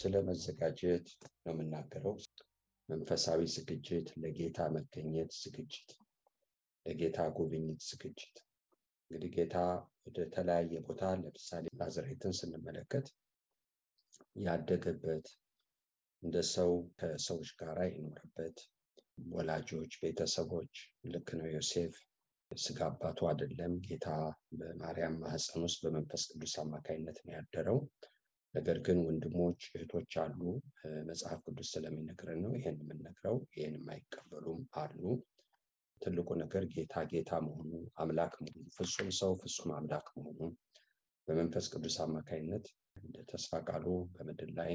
ስለ መዘጋጀት ነው የምናገረው። መንፈሳዊ ዝግጅት፣ ለጌታ መገኘት ዝግጅት፣ ለጌታ ጉብኝት ዝግጅት። እንግዲህ ጌታ ወደ ተለያየ ቦታ ለምሳሌ ናዝሬትን ስንመለከት ያደገበት እንደ ሰው ከሰዎች ጋር የኖረበት ወላጆች፣ ቤተሰቦች ልክ ነው። ዮሴፍ ስጋ አባቱ አይደለም። ጌታ በማርያም ማህፀን ውስጥ በመንፈስ ቅዱስ አማካኝነት ነው ያደረው። ነገር ግን ወንድሞች እህቶች አሉ። መጽሐፍ ቅዱስ ስለሚነግረን ነው ይህን የምንነግረው። ይህን የማይቀበሉም አሉ። ትልቁ ነገር ጌታ ጌታ መሆኑ አምላክ መሆኑ ፍጹም ሰው ፍጹም አምላክ መሆኑ በመንፈስ ቅዱስ አማካኝነት እንደ ተስፋ ቃሉ በምድር ላይ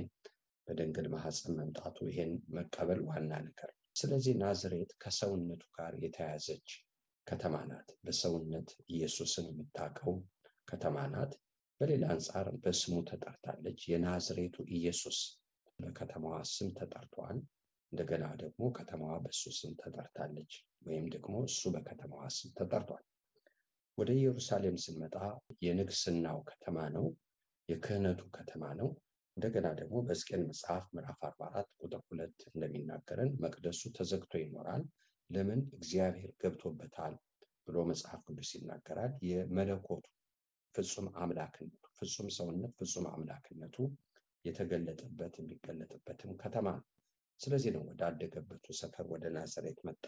በድንግል ማህፀን መምጣቱ ይሄን መቀበል ዋና ነገር። ስለዚህ ናዝሬት ከሰውነቱ ጋር የተያዘች ከተማ ናት። በሰውነት ኢየሱስን የምታውቀው ከተማ ናት። በሌላ አንጻር በስሙ ተጠርታለች። የናዝሬቱ ኢየሱስ በከተማዋ ስም ተጠርቷል። እንደገና ደግሞ ከተማዋ በእሱ ስም ተጠርታለች፣ ወይም ደግሞ እሱ በከተማዋ ስም ተጠርቷል። ወደ ኢየሩሳሌም ስንመጣ የንግስናው ከተማ ነው፣ የክህነቱ ከተማ ነው። እንደገና ደግሞ በሕዝቅኤል መጽሐፍ ምዕራፍ 44 ቁጥር ሁለት እንደሚናገረን መቅደሱ ተዘግቶ ይኖራል ለምን እግዚአብሔር ገብቶበታል ብሎ መጽሐፍ ቅዱስ ይናገራል። የመለኮቱ ፍጹም አምላክነቱ ፍጹም ሰውነት ፍጹም አምላክነቱ የተገለጠበት የሚገለጥበትም ከተማ ነው። ስለዚህ ነው ወደ አደገበቱ ሰፈር ወደ ናዝሬት መጣ።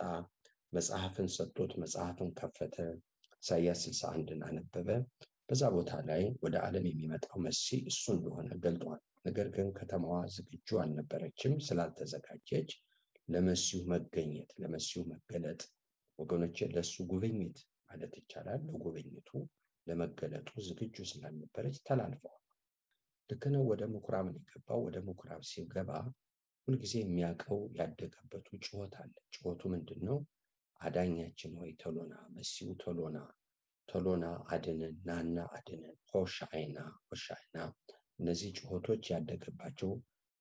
መጽሐፍን ሰጥቶት መጽሐፍን ከፈተ። ኢሳያስ 61ን አነበበ። በዛ ቦታ ላይ ወደ ዓለም የሚመጣው መሲህ እሱ እንደሆነ ገልጧል። ነገር ግን ከተማዋ ዝግጁ አልነበረችም። ስላልተዘጋጀች ለመሲሁ መገኘት ለመሲሁ መገለጥ ወገኖች ለእሱ ጉብኝት ማለት ይቻላል ለጉብኝቱ ለመገለጡ ዝግጁ ስላልነበረች ተላልፈዋል። ልክ ነው። ወደ ምኩራብ ነው የገባው። ወደ ምኩራብ ሲገባ ሁልጊዜ የሚያውቀው ያደገበቱ ጩኸት አለ። ጩኸቱ ምንድን ነው? አዳኛችን ሆይ ቶሎና፣ መሲሁ ቶሎና፣ ቶሎና አድነን፣ ናና አድነን፣ ሆሻዕና ሆሻዕና። እነዚህ ጩኸቶች ያደገባቸው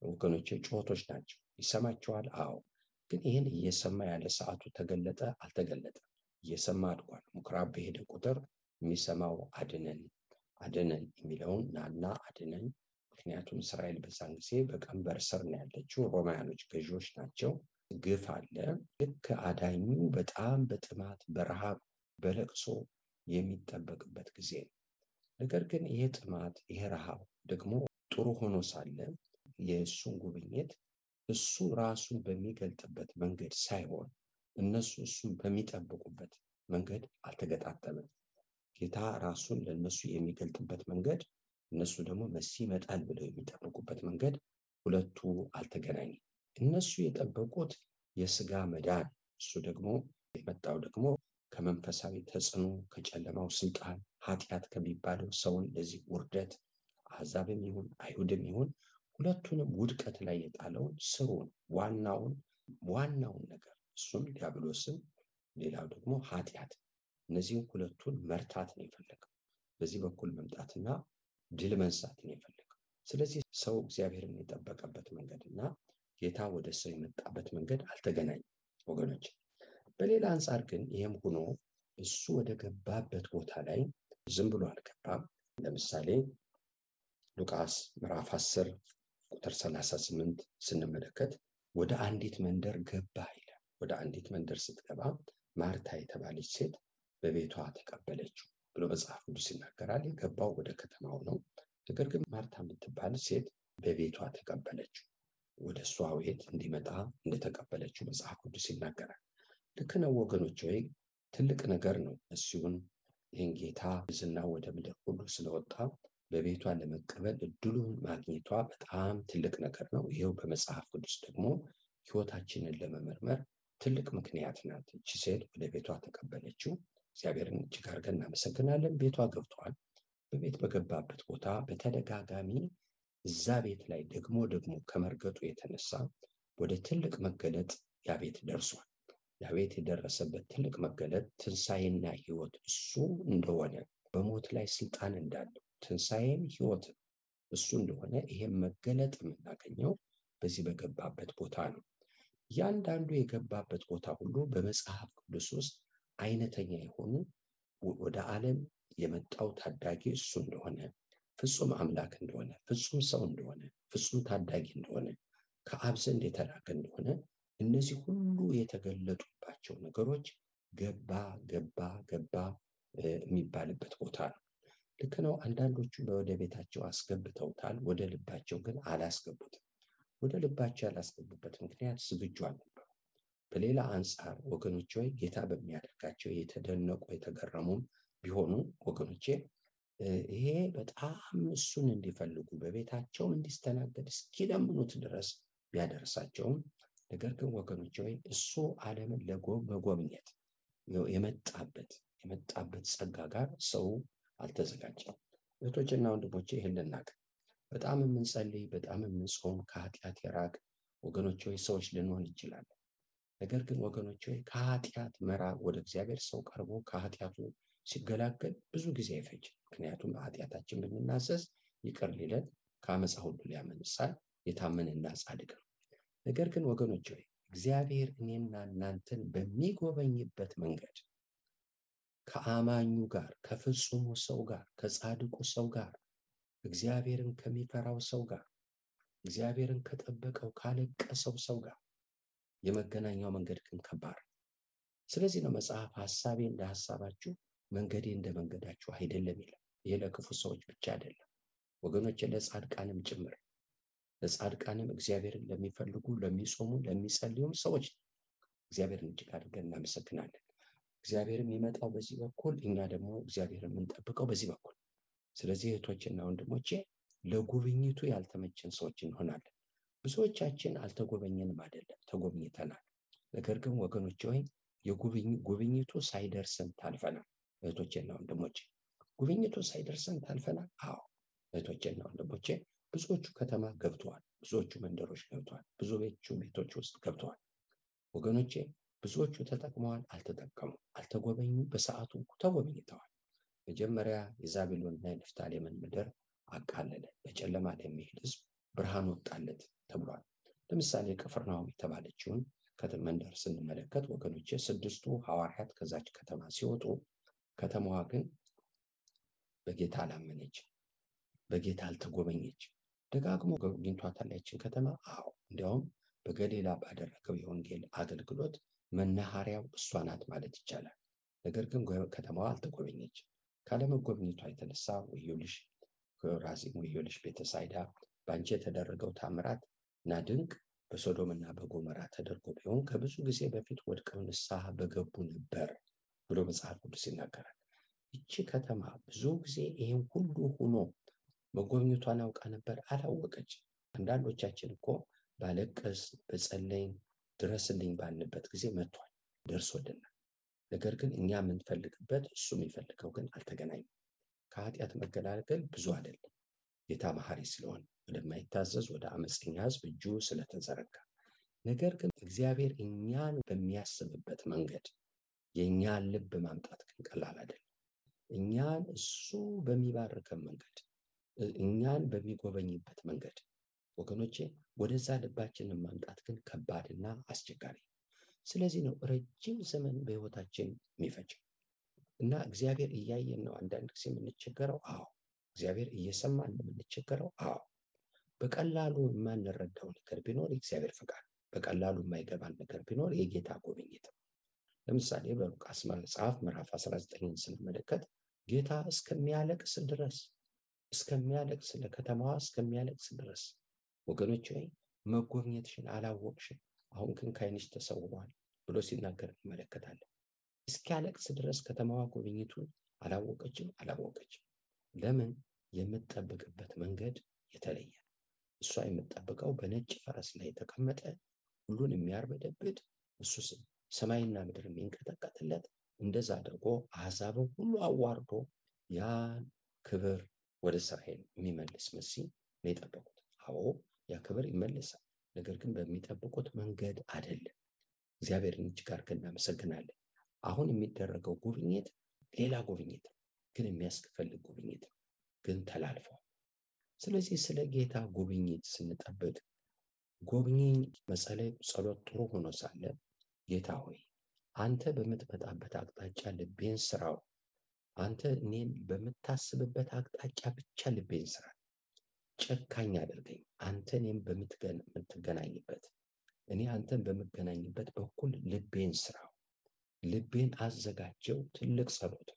ወገኖች ጩኸቶች ናቸው። ይሰማቸዋል። አዎ ግን ይህን እየሰማ ያለ ሰዓቱ ተገለጠ አልተገለጠም። እየሰማ አድጓል። ምኩራብ በሄደ ቁጥር የሚሰማው አድነን አድነን የሚለውን ናና አድነን። ምክንያቱም እስራኤል በዛን ጊዜ በቀንበር ስር ነው ያለችው። ሮማውያኖች ገዢዎች ናቸው። ግፍ አለ። ልክ አዳኙ በጣም በጥማት በረሃብ በለቅሶ የሚጠበቅበት ጊዜ ነው። ነገር ግን ይሄ ጥማት ይሄ ረሃብ ደግሞ ጥሩ ሆኖ ሳለ የእሱን ጉብኝት እሱ ራሱን በሚገልጥበት መንገድ ሳይሆን እነሱ እሱን በሚጠብቁበት መንገድ አልተገጣጠመም። ጌታ ራሱን ለእነሱ የሚገልጥበት መንገድ፣ እነሱ ደግሞ መሲህ ይመጣል ብለው የሚጠብቁበት መንገድ ሁለቱ አልተገናኘም። እነሱ የጠበቁት የስጋ መዳን፣ እሱ ደግሞ የመጣው ደግሞ ከመንፈሳዊ ተጽዕኖ ከጨለማው ስልጣን ኃጢአት ከሚባለው ሰውን ለዚህ ውርደት አሕዛብም ይሁን አይሁድም ይሁን ሁለቱንም ውድቀት ላይ የጣለውን ስሩን ዋናውን ዋናውን ነገር እሱም ዲያብሎስን፣ ሌላው ደግሞ ኃጢአት። እነዚህም ሁለቱን መርታት ነው የፈለገው። በዚህ በኩል መምጣትና ድል መንሳት ነው የፈለገው። ስለዚህ ሰው እግዚአብሔርን የጠበቀበት መንገድ እና ጌታ ወደ ሰው የመጣበት መንገድ አልተገናኝም ወገኖች። በሌላ አንጻር ግን ይህም ሆኖ እሱ ወደ ገባበት ቦታ ላይ ዝም ብሎ አልገባም። ለምሳሌ ሉቃስ ምዕራፍ 10 ቁጥር 38 ስንመለከት ወደ አንዲት መንደር ገባ ይላል። ወደ አንዲት መንደር ስትገባ ማርታ የተባለች ሴት በቤቷ ተቀበለችው ብሎ መጽሐፍ ቅዱስ ይናገራል። የገባው ወደ ከተማው ነው። ነገር ግን ማርታ የምትባል ሴት በቤቷ ተቀበለችው። ወደ እሷ ቤት እንዲመጣ እንደተቀበለችው መጽሐፍ ቅዱስ ይናገራል። ልክ ነው ወገኖች፣ ወይ ትልቅ ነገር ነው። እሱን ይህን ጌታ ዝና ወደ ምድር ሁሉ ስለወጣ በቤቷ ለመቀበል እድሉን ማግኘቷ በጣም ትልቅ ነገር ነው። ይኸው በመጽሐፍ ቅዱስ ደግሞ ሕይወታችንን ለመመርመር ትልቅ ምክንያት ናት። እቺ ሴት ወደ ቤቷ ተቀበለችው። እግዚአብሔርን እጅግ አድርገን እናመሰግናለን። ቤቷ ገብተዋል። በቤት በገባበት ቦታ በተደጋጋሚ እዛ ቤት ላይ ደግሞ ደግሞ ከመርገጡ የተነሳ ወደ ትልቅ መገለጥ ያ ቤት ደርሷል። ያ ቤት የደረሰበት ትልቅ መገለጥ ትንሣኤና ሕይወት እሱ እንደሆነ በሞት ላይ ስልጣን እንዳለው ትንሣኤም ሕይወት እሱ እንደሆነ ይሄም መገለጥ የምናገኘው በዚህ በገባበት ቦታ ነው። እያንዳንዱ የገባበት ቦታ ሁሉ በመጽሐፍ ቅዱስ ውስጥ አይነተኛ የሆኑ ወደ ዓለም የመጣው ታዳጊ እሱ እንደሆነ ፍጹም አምላክ እንደሆነ ፍጹም ሰው እንደሆነ ፍጹም ታዳጊ እንደሆነ ከአብ ዘንድ የተላከ እንደሆነ እነዚህ ሁሉ የተገለጡባቸው ነገሮች ገባ ገባ ገባ የሚባልበት ቦታ ነው። ልክ ነው። አንዳንዶቹ ወደ ቤታቸው አስገብተውታል፣ ወደ ልባቸው ግን አላስገቡትም። ወደ ልባቸው ያላስገቡበት ምክንያት ዝግጁ አልነበሩ። በሌላ አንጻር ወገኖች ወይ ጌታ በሚያደርጋቸው የተደነቁ የተገረሙም ቢሆኑ ወገኖቼ ይሄ በጣም እሱን እንዲፈልጉ በቤታቸው እንዲስተናገድ እስኪለምኑት ድረስ ቢያደርሳቸውም ነገር ግን ወገኖች ወይ እሱ ዓለምን መጎብኘት የመጣበት የመጣበት ጸጋ ጋር ሰው አልተዘጋጀም። እህቶችና ወንድሞቼ ይህን ልናቅ በጣም የምንጸልይ በጣም የምንጾም ከኃጢአት የራቅ ወገኖች ወይ ሰዎች ልንሆን እንችላለን። ነገር ግን ወገኖች ወይ ከኃጢአት መራቅ ወደ እግዚአብሔር ሰው ቀርቦ ከኃጢአቱ ሲገላገል ብዙ ጊዜ አይፈጅም። ምክንያቱም ኃጢአታችን ብንናዘዝ ይቅር ሊለን ከአመፃ ሁሉ ሊያመንሳል የታመንና ጻድቅ ነው። ነገር ግን ወገኖች ሆይ እግዚአብሔር እኔና እናንተን በሚጎበኝበት መንገድ ከአማኙ ጋር ከፍጹሙ ሰው ጋር ከጻድቁ ሰው ጋር እግዚአብሔርን ከሚፈራው ሰው ጋር እግዚአብሔርን ከጠበቀው ካለቀሰው ሰው ጋር የመገናኛው መንገድ ግን ከባድ ስለዚህ ነው መጽሐፍ ሀሳቤ እንደ ሀሳባችሁ መንገዴ እንደ መንገዳችሁ አይደለም ይላል። ይሄ ለክፉ ሰዎች ብቻ አይደለም ወገኖች፣ ለጻድቃንም ጭምር ለጻድቃንም እግዚአብሔርን ለሚፈልጉ ለሚጾሙ፣ ለሚጸልዩም ሰዎች እግዚአብሔርን እጅግ አድርገን እናመሰግናለን። እግዚአብሔር የሚመጣው በዚህ በኩል እኛ ደግሞ እግዚአብሔርን የምንጠብቀው በዚህ በኩል። ስለዚህ እህቶችና ወንድሞቼ ለጉብኝቱ ያልተመቸን ሰዎች እንሆናለን። ብዙዎቻችን አልተጎበኘንም አይደለም፣ ተጎብኝተናል። ነገር ግን ወገኖቼ ወይ ጉብኝቱ ሳይደርሰን ታልፈናል። እህቶቼና ወንድሞቼ ጉብኝቱ ሳይደርሰን ታልፈናል። አዎ እህቶቼና ወንድሞቼ ብዙዎቹ ከተማ ገብተዋል። ብዙዎቹ መንደሮች ገብተዋል። ብዙዎቹ ቤቶች ውስጥ ገብተዋል። ወገኖቼ ብዙዎቹ ተጠቅመዋል፣ አልተጠቀሙም፣ አልተጎበኙ፣ በሰዓቱ ተጎብኝተዋል። መጀመሪያ የዛቤሎንና የንፍታሌምን ምድር አቃለለ። በጨለማ ለሚሄድ ህዝብ ብርሃን ወጣለት ተብሏል። ለምሳሌ ቅፍርናሆም የተባለችውን መንደር ስንመለከት ወገኖቼ ስድስቱ ሐዋርያት ከዛች ከተማ ሲወጡ ከተማዋ ግን በጌታ አላመነች፣ በጌታ አልተጎበኘች። ደጋግሞ ጎብኝቷታል ያችን ከተማ። አዎ እንዲያውም በገሊላ ባደረገው የወንጌል አገልግሎት መናኸሪያው እሷ ናት ማለት ይቻላል። ነገር ግን ከተማዋ አልተጎበኘች። ካለመጎብኘቷ የተነሳ ወዮልሽ ኮራዚን፣ ወዮልሽ ቤተሳይዳ፣ በአንቺ የተደረገው ታምራት እና ድንቅ በሶዶም እና በጎመራ ተደርጎ ቢሆን ከብዙ ጊዜ በፊት ወድቀው ንስሐ በገቡ ነበር ብሎ መጽሐፍ ቅዱስ ይናገራል። ይቺ ከተማ ብዙ ጊዜ ይህን ሁሉ ሆኖ መጎብኘቷን አውቃ ነበር፣ አላወቀች። አንዳንዶቻችን እኮ ባለቀስ በጸለይን ድረስልኝ ባልንበት ጊዜ መጥቷል፣ ደርሶልናል። ነገር ግን እኛ የምንፈልግበት እሱ የሚፈልገው ግን አልተገናኘም። ከኃጢአት መገላገል ብዙ አይደለም። ጌታ መሐሪ ስለሆነ ወደማይታዘዝ ወደ አመፀኛ ህዝብ እጁ ስለተዘረጋ። ነገር ግን እግዚአብሔር እኛን በሚያስብበት መንገድ የእኛን ልብ ማምጣት ግን ቀላል አይደለም። እኛን እሱ በሚባርከን መንገድ እኛን በሚጎበኝበት መንገድ ወገኖቼ ወደዛ ልባችንን ማምጣት ግን ከባድና አስቸጋሪ ስለዚህ ነው ረጅም ዘመን በህይወታችን የሚፈጀው። እና እግዚአብሔር እያየን ነው። አንዳንድ ጊዜ የምንቸገረው አዎ እግዚአብሔር እየሰማን ነው የምንቸገረው? አዎ። በቀላሉ የማንረዳው ነገር ቢኖር የእግዚአብሔር ፈቃድ በቀላሉ የማይገባን ነገር ቢኖር የጌታ ጉብኝት ለምሳሌ በሉቃስ መጽሐፍ ምዕራፍ 19 ስንመለከት ጌታ እስከሚያለቅስ ድረስ እስከሚያለቅስ ለከተማዋ እስከሚያለቅስ ድረስ ወገኖች ወይ መጎብኘትሽን አላወቅሽም አሁን ግን ከዓይንሽ ተሰውሯል ብሎ ሲናገር እንመለከታለን። እስኪያለቅስ ድረስ ከተማዋ ጉብኝቱን አላወቀችም አላወቀችም። ለምን የምትጠብቅበት መንገድ የተለየ እሷ የምትጠብቀው በነጭ ፈረስ ላይ የተቀመጠ ሁሉን የሚያርበደብድ እሱ ሰማይና ምድር የሚንቀጠቀጥለት እንደዛ አድርጎ አሕዛብን ሁሉ አዋርዶ ያን ክብር ወደ እስራኤል የሚመልስ መሲህ ነው የጠበቁት። አዎ ያ ክብር ይመልሳል ነገር ግን በሚጠብቁት መንገድ አይደለም። እግዚአብሔርን እጅግ አድርገን እናመሰግናለን። አሁን የሚደረገው ጉብኝት ሌላ ጉብኝት ግን የሚያስፈልግ ጉብኝት ግን ተላልፏል። ስለዚህ ስለ ጌታ ጉብኝት ስንጠብቅ ጎብኚኝ መጸለይ ጸሎት ጥሩ ሆኖ ሳለ ጌታ ሆይ አንተ በምትመጣበት አቅጣጫ ልቤን ስራው። አንተ እኔን በምታስብበት አቅጣጫ ብቻ ልቤን ስራ። ጨካኝ አድርገኝ። አንተ እኔም በምትገናኝበት እኔ አንተን በምገናኝበት በኩል ልቤን ስራው። ልቤን አዘጋጀው። ትልቅ ጸሎት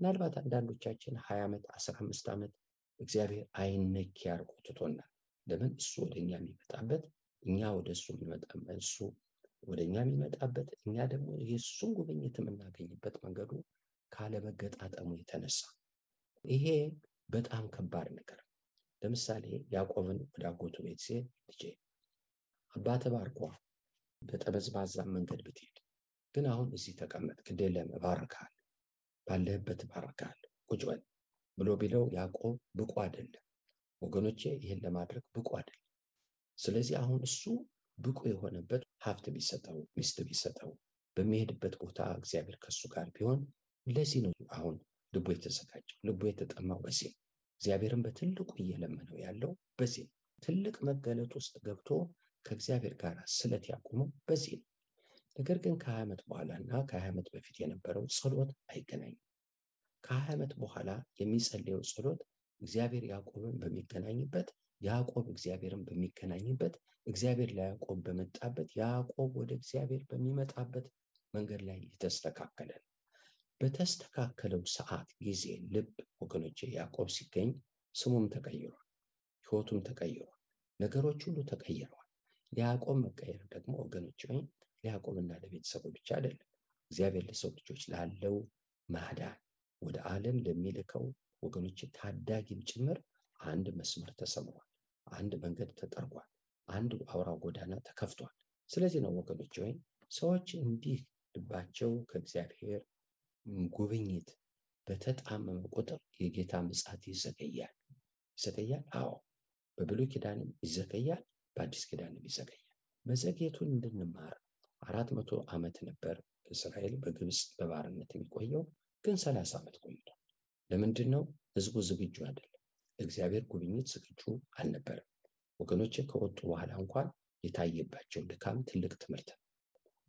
ምናልባት አንዳንዶቻችን ሀያ ዓመት አስራ አምስት ዓመት እግዚአብሔር አይነኪ ያርጎ ትቶናል። ለምን? እሱ ወደ እኛ የሚመጣበት እኛ ወደ እሱ እሱ ወደ የሚመጣበት እኛ ደግሞ የእሱን ጉብኝት የምናገኝበት መንገዱ ካለመገጣጠሙ የተነሳ። ይሄ በጣም ከባድ ነገር ለምሳሌ ያዕቆብን ወደ አጎቱ ቤት ሲሄድ ልጄ አባተ ባርኳ በጠመዝማዛ መንገድ ብትሄድ ግን አሁን እዚህ ተቀመጥ ግድ የለም ባለህበት እባርካል ቁጭ በል ብሎ ቢለው ያዕቆብ ብቁ አይደለም። ወገኖቼ ይህን ለማድረግ ብቁ አይደለም። ስለዚህ አሁን እሱ ብቁ የሆነበት ሀብት ቢሰጠው ሚስት ቢሰጠው በሚሄድበት ቦታ እግዚአብሔር ከሱ ጋር ቢሆን ለዚህ ነው አሁን ልቡ የተዘጋጀው ልቡ የተጠማው በዚህ እግዚአብሔርን በትልቁ እየለመነው ያለው በዚህ ትልቅ መገለጥ ውስጥ ገብቶ ከእግዚአብሔር ጋር ስለት ያቆመው በዚህ ነው ነገር ግን ከሀያ ዓመት በኋላ እና ከሀያ ዓመት በፊት የነበረው ጸሎት አይገናኝም። ከሀያ ዓመት በኋላ የሚጸልየው ጸሎት እግዚአብሔር ያዕቆብን በሚገናኝበት ያዕቆብ እግዚአብሔርን በሚገናኝበት እግዚአብሔር ለያዕቆብ በመጣበት ያዕቆብ ወደ እግዚአብሔር በሚመጣበት መንገድ ላይ የተስተካከለ ነው። በተስተካከለው ሰዓት ጊዜ ልብ ወገኖች ያዕቆብ ሲገኝ ስሙም ተቀይሯል ህይወቱም ተቀይሯል ነገሮች ሁሉ ተቀይረዋል። የያዕቆብ መቀየር ደግሞ ወገኖች ለያዕቆብና ለቤተሰቡ ብቻ አይደለም። እግዚአብሔር ለሰው ልጆች ላለው ማዳን ወደ ዓለም ለሚልከው ወገኖች ታዳጊም ጭምር አንድ መስመር ተሰምሯል አንድ መንገድ ተጠርጓል አንድ አውራ ጎዳና ተከፍቷል። ስለዚህ ነው ወገኖች ወይም ሰዎች እንዲህ ልባቸው ከእግዚአብሔር ጉብኝት በተጣመመ ቁጥር የጌታ ምጻት ይዘገያል። ይዘገያል? አዎ። በብሉይ ኪዳንም ይዘገያል በአዲስ ኪዳንም ይዘገያል። መዘግየቱን እንድንማር አራት መቶ ዓመት ነበር እስራኤል በግብፅ በባርነት የሚቆየው ግን ሰላሳ ዓመት ቆይቷል። ለምንድን ነው ህዝቡ ዝግጁ አይደለም? እግዚአብሔር ጉብኝት ዝግጁ አልነበረም። ወገኖች ከወጡ በኋላ እንኳን የታየባቸው ድካም ትልቅ ትምህርት ነው።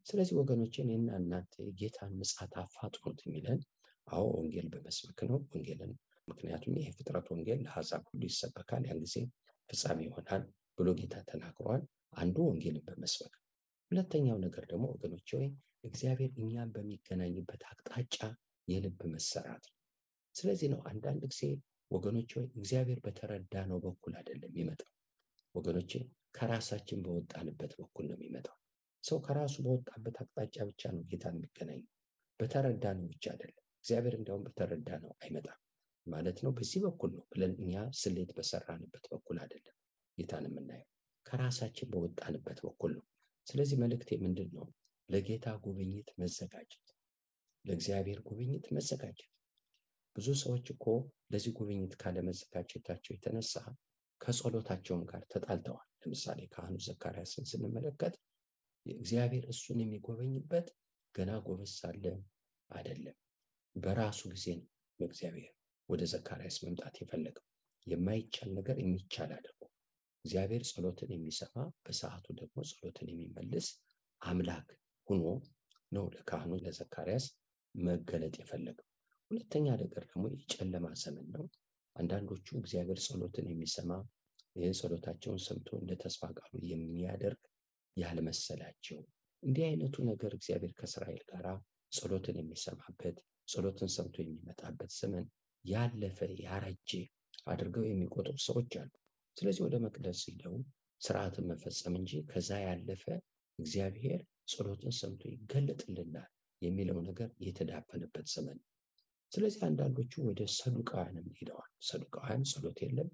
ስለዚህ ወገኖች እኔና እናንተ የጌታን ምጽት አፋጥኖት የሚለን አዎ ወንጌል በመስበክ ነው። ወንጌልን ምክንያቱም ይህ ፍጥረት ወንጌል ለሀሳብ ሁሉ ይሰበካል ያን ጊዜ ፍጻሜ ይሆናል ብሎ ጌታ ተናግሯል። አንዱ ወንጌልን በመስበክ ሁለተኛው ነገር ደግሞ ወገኖች ወይ እግዚአብሔር እኛን በሚገናኝበት አቅጣጫ የልብ መሰራት ነው። ስለዚህ ነው አንዳንድ ጊዜ ወገኖች ወይ እግዚአብሔር በተረዳ ነው በኩል አይደለም የሚመጣው። ወገኖቼ ከራሳችን በወጣንበት በኩል ነው የሚመጣው። ሰው ከራሱ በወጣበት አቅጣጫ ብቻ ነው ጌታን የሚገናኝ። በተረዳ ነው ብቻ አይደለም። እግዚአብሔር እንዲያውም በተረዳ ነው አይመጣም ማለት ነው። በዚህ በኩል ነው ብለን እኛ ስሌት በሰራንበት በኩል አይደለም ጌታን የምናየው። ከራሳችን በወጣንበት በኩል ነው ስለዚህ መልእክቴ ምንድን ነው ለጌታ ጉብኝት መዘጋጀት ለእግዚአብሔር ጉብኝት መዘጋጀት። ብዙ ሰዎች እኮ ለዚህ ጉብኝት ካለመዘጋጀታቸው የተነሳ ከጸሎታቸውም ጋር ተጣልተዋል። ለምሳሌ ካህኑ ዘካርያስን ስንመለከት እግዚአብሔር እሱን የሚጎበኝበት ገና ጎበዝ ሳለ አይደለም፣ በራሱ ጊዜ ነው በእግዚአብሔር ወደ ዘካርያስ መምጣት የፈለገው። የማይቻል ነገር የሚቻል አድርጎ እግዚአብሔር ጸሎትን የሚሰማ በሰዓቱ ደግሞ ጸሎትን የሚመልስ አምላክ ሆኖ ነው ለካህኑ ለዘካርያስ መገለጥ የፈለገው። ሁለተኛ ነገር ደግሞ የጨለማ ዘመን ነው። አንዳንዶቹ እግዚአብሔር ጸሎትን የሚሰማ ይህን ጸሎታቸውን ሰምቶ እንደ ተስፋ ቃሉ የሚያደርግ ያልመሰላቸው እንዲህ አይነቱ ነገር እግዚአብሔር ከእስራኤል ጋር ጸሎትን የሚሰማበት ጸሎትን ሰምቶ የሚመጣበት ዘመን ያለፈ ያረጀ አድርገው የሚቆጥሩ ሰዎች አሉ። ስለዚህ ወደ መቅደስ ሂደው ስርዓትን መፈጸም እንጂ ከዛ ያለፈ እግዚአብሔር ጸሎትን ሰምቶ ይገለጥልናል የሚለው ነገር የተዳፈነበት ዘመን ስለዚህ አንዳንዶቹ ወደ ሰዱቃውያንም ሄደዋል። ሰዱቃውያን ጸሎት የለም፣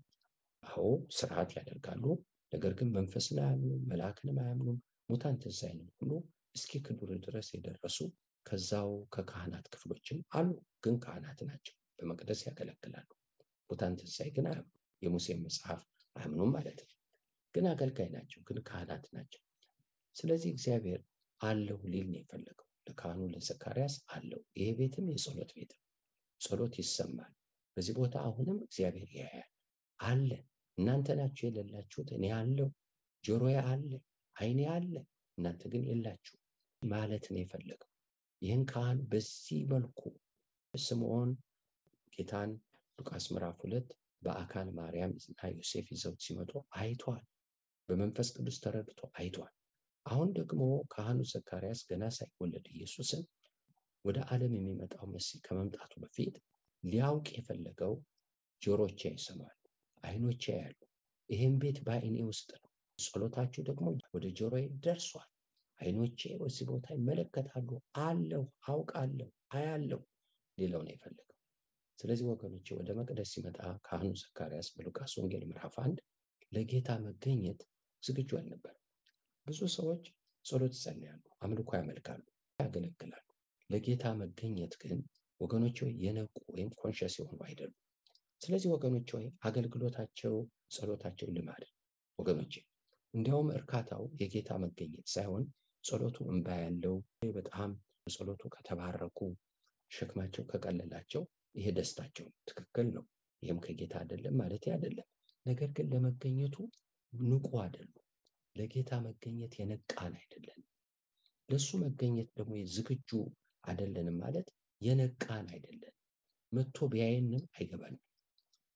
አዎ ስርዓት ያደርጋሉ፣ ነገር ግን መንፈስን አያምኑም፣ መልአክንም አያምኑም፣ ሙታን ትንሣኤንም ሁሉ እስኪ ክዱር ድረስ የደረሱ ከዛው ከካህናት ክፍሎችም አሉ። ግን ካህናት ናቸው፣ በመቅደስ ያገለግላሉ። ሙታን ትንሣኤ ግን አያምኑ፣ የሙሴን መጽሐፍ አያምኑም ማለት ነው። ግን አገልጋይ ናቸው፣ ግን ካህናት ናቸው። ስለዚህ እግዚአብሔር አለው ሊል ነው የፈለገው ለካህኑ ለዘካርያስ አለው። ይሄ ቤትም የጸሎት ቤትም ጸሎት ይሰማል። በዚህ ቦታ አሁንም እግዚአብሔር ያያል አለ። እናንተ ናችሁ የሌላችሁት፣ እኔ አለው። ጆሮዬ አለ፣ ዓይኔ አለ፣ እናንተ ግን የላችሁ ማለት ነው የፈለገው። ይህን ካህን በዚህ መልኩ ስምዖን ጌታን ሉቃስ ምዕራፍ ሁለት በአካል ማርያም እና ዮሴፍ ይዘውት ሲመጡ አይቷል። በመንፈስ ቅዱስ ተረድቶ አይቷል። አሁን ደግሞ ካህኑ ዘካርያስ ገና ሳይወለድ ኢየሱስን ወደ ዓለም የሚመጣው መሲህ ከመምጣቱ በፊት ሊያውቅ የፈለገው ጆሮቼ ይሰማሉ፣ ዓይኖቼ ያሉ፣ ይህም ቤት በዓይኔ ውስጥ ነው። ጸሎታችሁ ደግሞ ወደ ጆሮዬ ደርሷል። ዓይኖቼ በዚህ ቦታ ይመለከታሉ፣ አለሁ፣ አውቃለሁ፣ አያለሁ ሌላው ነው ስለዚህ ወገኖቼ ወደ መቅደስ ሲመጣ ካህኑ ዘካርያስ በሉቃስ ወንጌል ምዕራፍ አንድ ለጌታ መገኘት ዝግጁ አልነበረም። ብዙ ሰዎች ጸሎት ይጸልያሉ፣ አምልኮ ያመልካሉ፣ ያገለግላሉ። ለጌታ መገኘት ግን ወገኖች ሆይ የነቁ ወይም ኮንሸስ የሆኑ አይደሉም። ስለዚህ ወገኖች ሆይ አገልግሎታቸው፣ ጸሎታቸው ልማድ ወገኖች፣ እንዲያውም እርካታው የጌታ መገኘት ሳይሆን ጸሎቱ እንባ ያለው በጣም ጸሎቱ ከተባረኩ ሸክማቸው ከቀለላቸው ይሄ ደስታቸው ትክክል ነው። ይህም ከጌታ አይደለም ማለት አይደለም። ነገር ግን ለመገኘቱ ንቁ አይደሉም። ለጌታ መገኘት የነቃን አይደለንም። ለእሱ መገኘት ደግሞ ዝግጁ አይደለንም ማለት የነቃን አይደለን። መጥቶ ቢያየንም አይገባንም።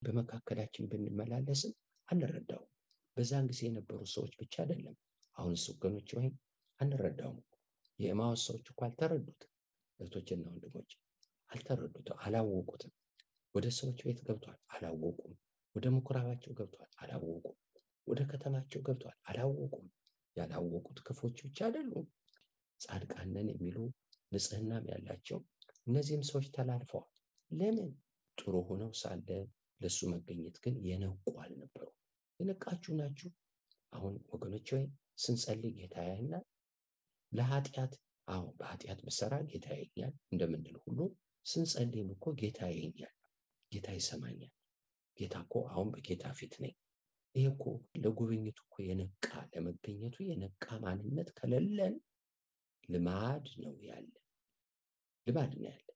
በመካከላችን ብንመላለስም አንረዳውም። በዛን ጊዜ የነበሩ ሰዎች ብቻ አይደለም። አሁንስ ወገኖች ወይም አንረዳውም። የኤማውስ ሰዎች እኮ አልተረዱትም። እህቶችና ወንድሞች አልተረዱትም፣ አላወቁትም። ወደ ሰዎች ቤት ገብቷል፣ አላወቁም። ወደ ምኩራባቸው ገብቷል፣ አላወቁም። ወደ ከተማቸው ገብቷል፣ አላወቁም። ያላወቁት ክፎች ብቻ አይደሉም፣ ጻድቃነን የሚሉ ንጽህናም ያላቸው እነዚህም ሰዎች ተላልፈዋል። ለምን? ጥሩ ሆነው ሳለ ለእሱ መገኘት ግን የነቁ አልነበሩ። የነቃችሁ ናችሁ። አሁን ወገኖች ወይ ስንጸልይ ጌታ ያየናል። ለኃጢአት አዎ በኃጢአት ብሰራ ጌታ ያየኛል እንደምንል ሁሉ ስንጸልይም እኮ ጌታ ያየኛል፣ ጌታ ይሰማኛል። ጌታ እኮ አሁን በጌታ ፊት ነኝ። ይሄ እኮ ለጉብኝቱ እኮ የነቃ ለመገኘቱ የነቃ ማንነት ከሌለን ልማድ ነው ያለ ልማድ ነው ያለ።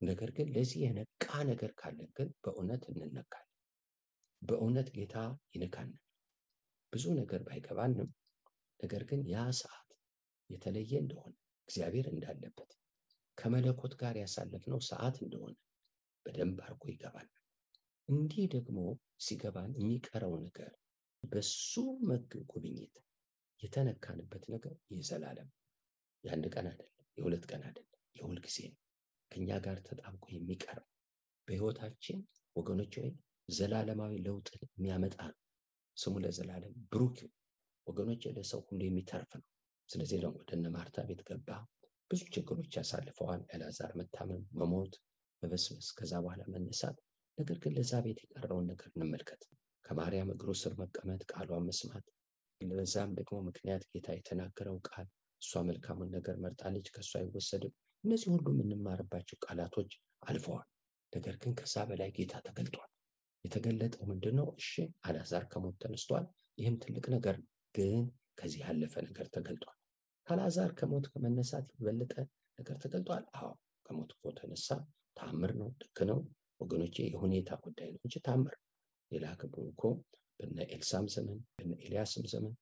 ነገር ግን ለዚህ የነቃ ነገር ካለን ግን በእውነት እንነካለን። በእውነት ጌታ ይነካናል። ብዙ ነገር ባይገባንም ነገር ግን ያ ሰዓት የተለየ እንደሆነ እግዚአብሔር እንዳለበት ከመለኮት ጋር ያሳለፍነው ሰዓት እንደሆነ በደንብ አድርጎ ይገባናል። እንዲህ ደግሞ ሲገባን የሚቀረው ነገር በሱ መግ ጉብኝት የተነካንበት ነገር የዘላለም የአንድ ቀን አይደለም፣ የሁለት ቀን አይደለም፣ የሁል ጊዜ ነው። ከኛ ጋር ተጣብቆ የሚቀር በህይወታችን ወገኖች ወይ ዘላለማዊ ለውጥን የሚያመጣ ነው። ስሙ ለዘላለም ብሩክ ወገኖች፣ ለሰው ሁሉ የሚተርፍ ነው። ስለዚህ ደግሞ ወደ ማርታ ቤት ገባ። ብዙ ችግሮች ያሳልፈዋል። ያልዓዛር መታመም፣ መሞት፣ መበስበስ፣ ከዛ በኋላ መነሳት። ነገር ግን ለዛ ቤት የቀረውን ነገር እንመልከት። ከማርያም እግሩ ስር መቀመጥ፣ ቃሏን መስማት፣ ለዛም ደግሞ ምክንያት ጌታ የተናገረው ቃል እሷ መልካሙን ነገር መርጣለች፣ ከእሷ አይወሰድም። እነዚህ ሁሉ የምንማርባቸው ቃላቶች አልፈዋል። ነገር ግን ከዛ በላይ ጌታ ተገልጧል። የተገለጠው ምንድን ነው? እሺ አልዓዛር ከሞት ተነስቷል። ይህም ትልቅ ነገር ግን ከዚህ ያለፈ ነገር ተገልጧል። ከአልዓዛር ከሞት ከመነሳት የበለጠ ነገር ተገልጧል። አዎ ከሞት እኮ ተነሳ። ታምር ነው። ልክ ነው ወገኖቼ፣ የሁኔታ ጉዳይ ነው እንጂ ታምር ሌላ እኮ በነ ኤልሳም ዘመን በነ ኤልያስም ዘመን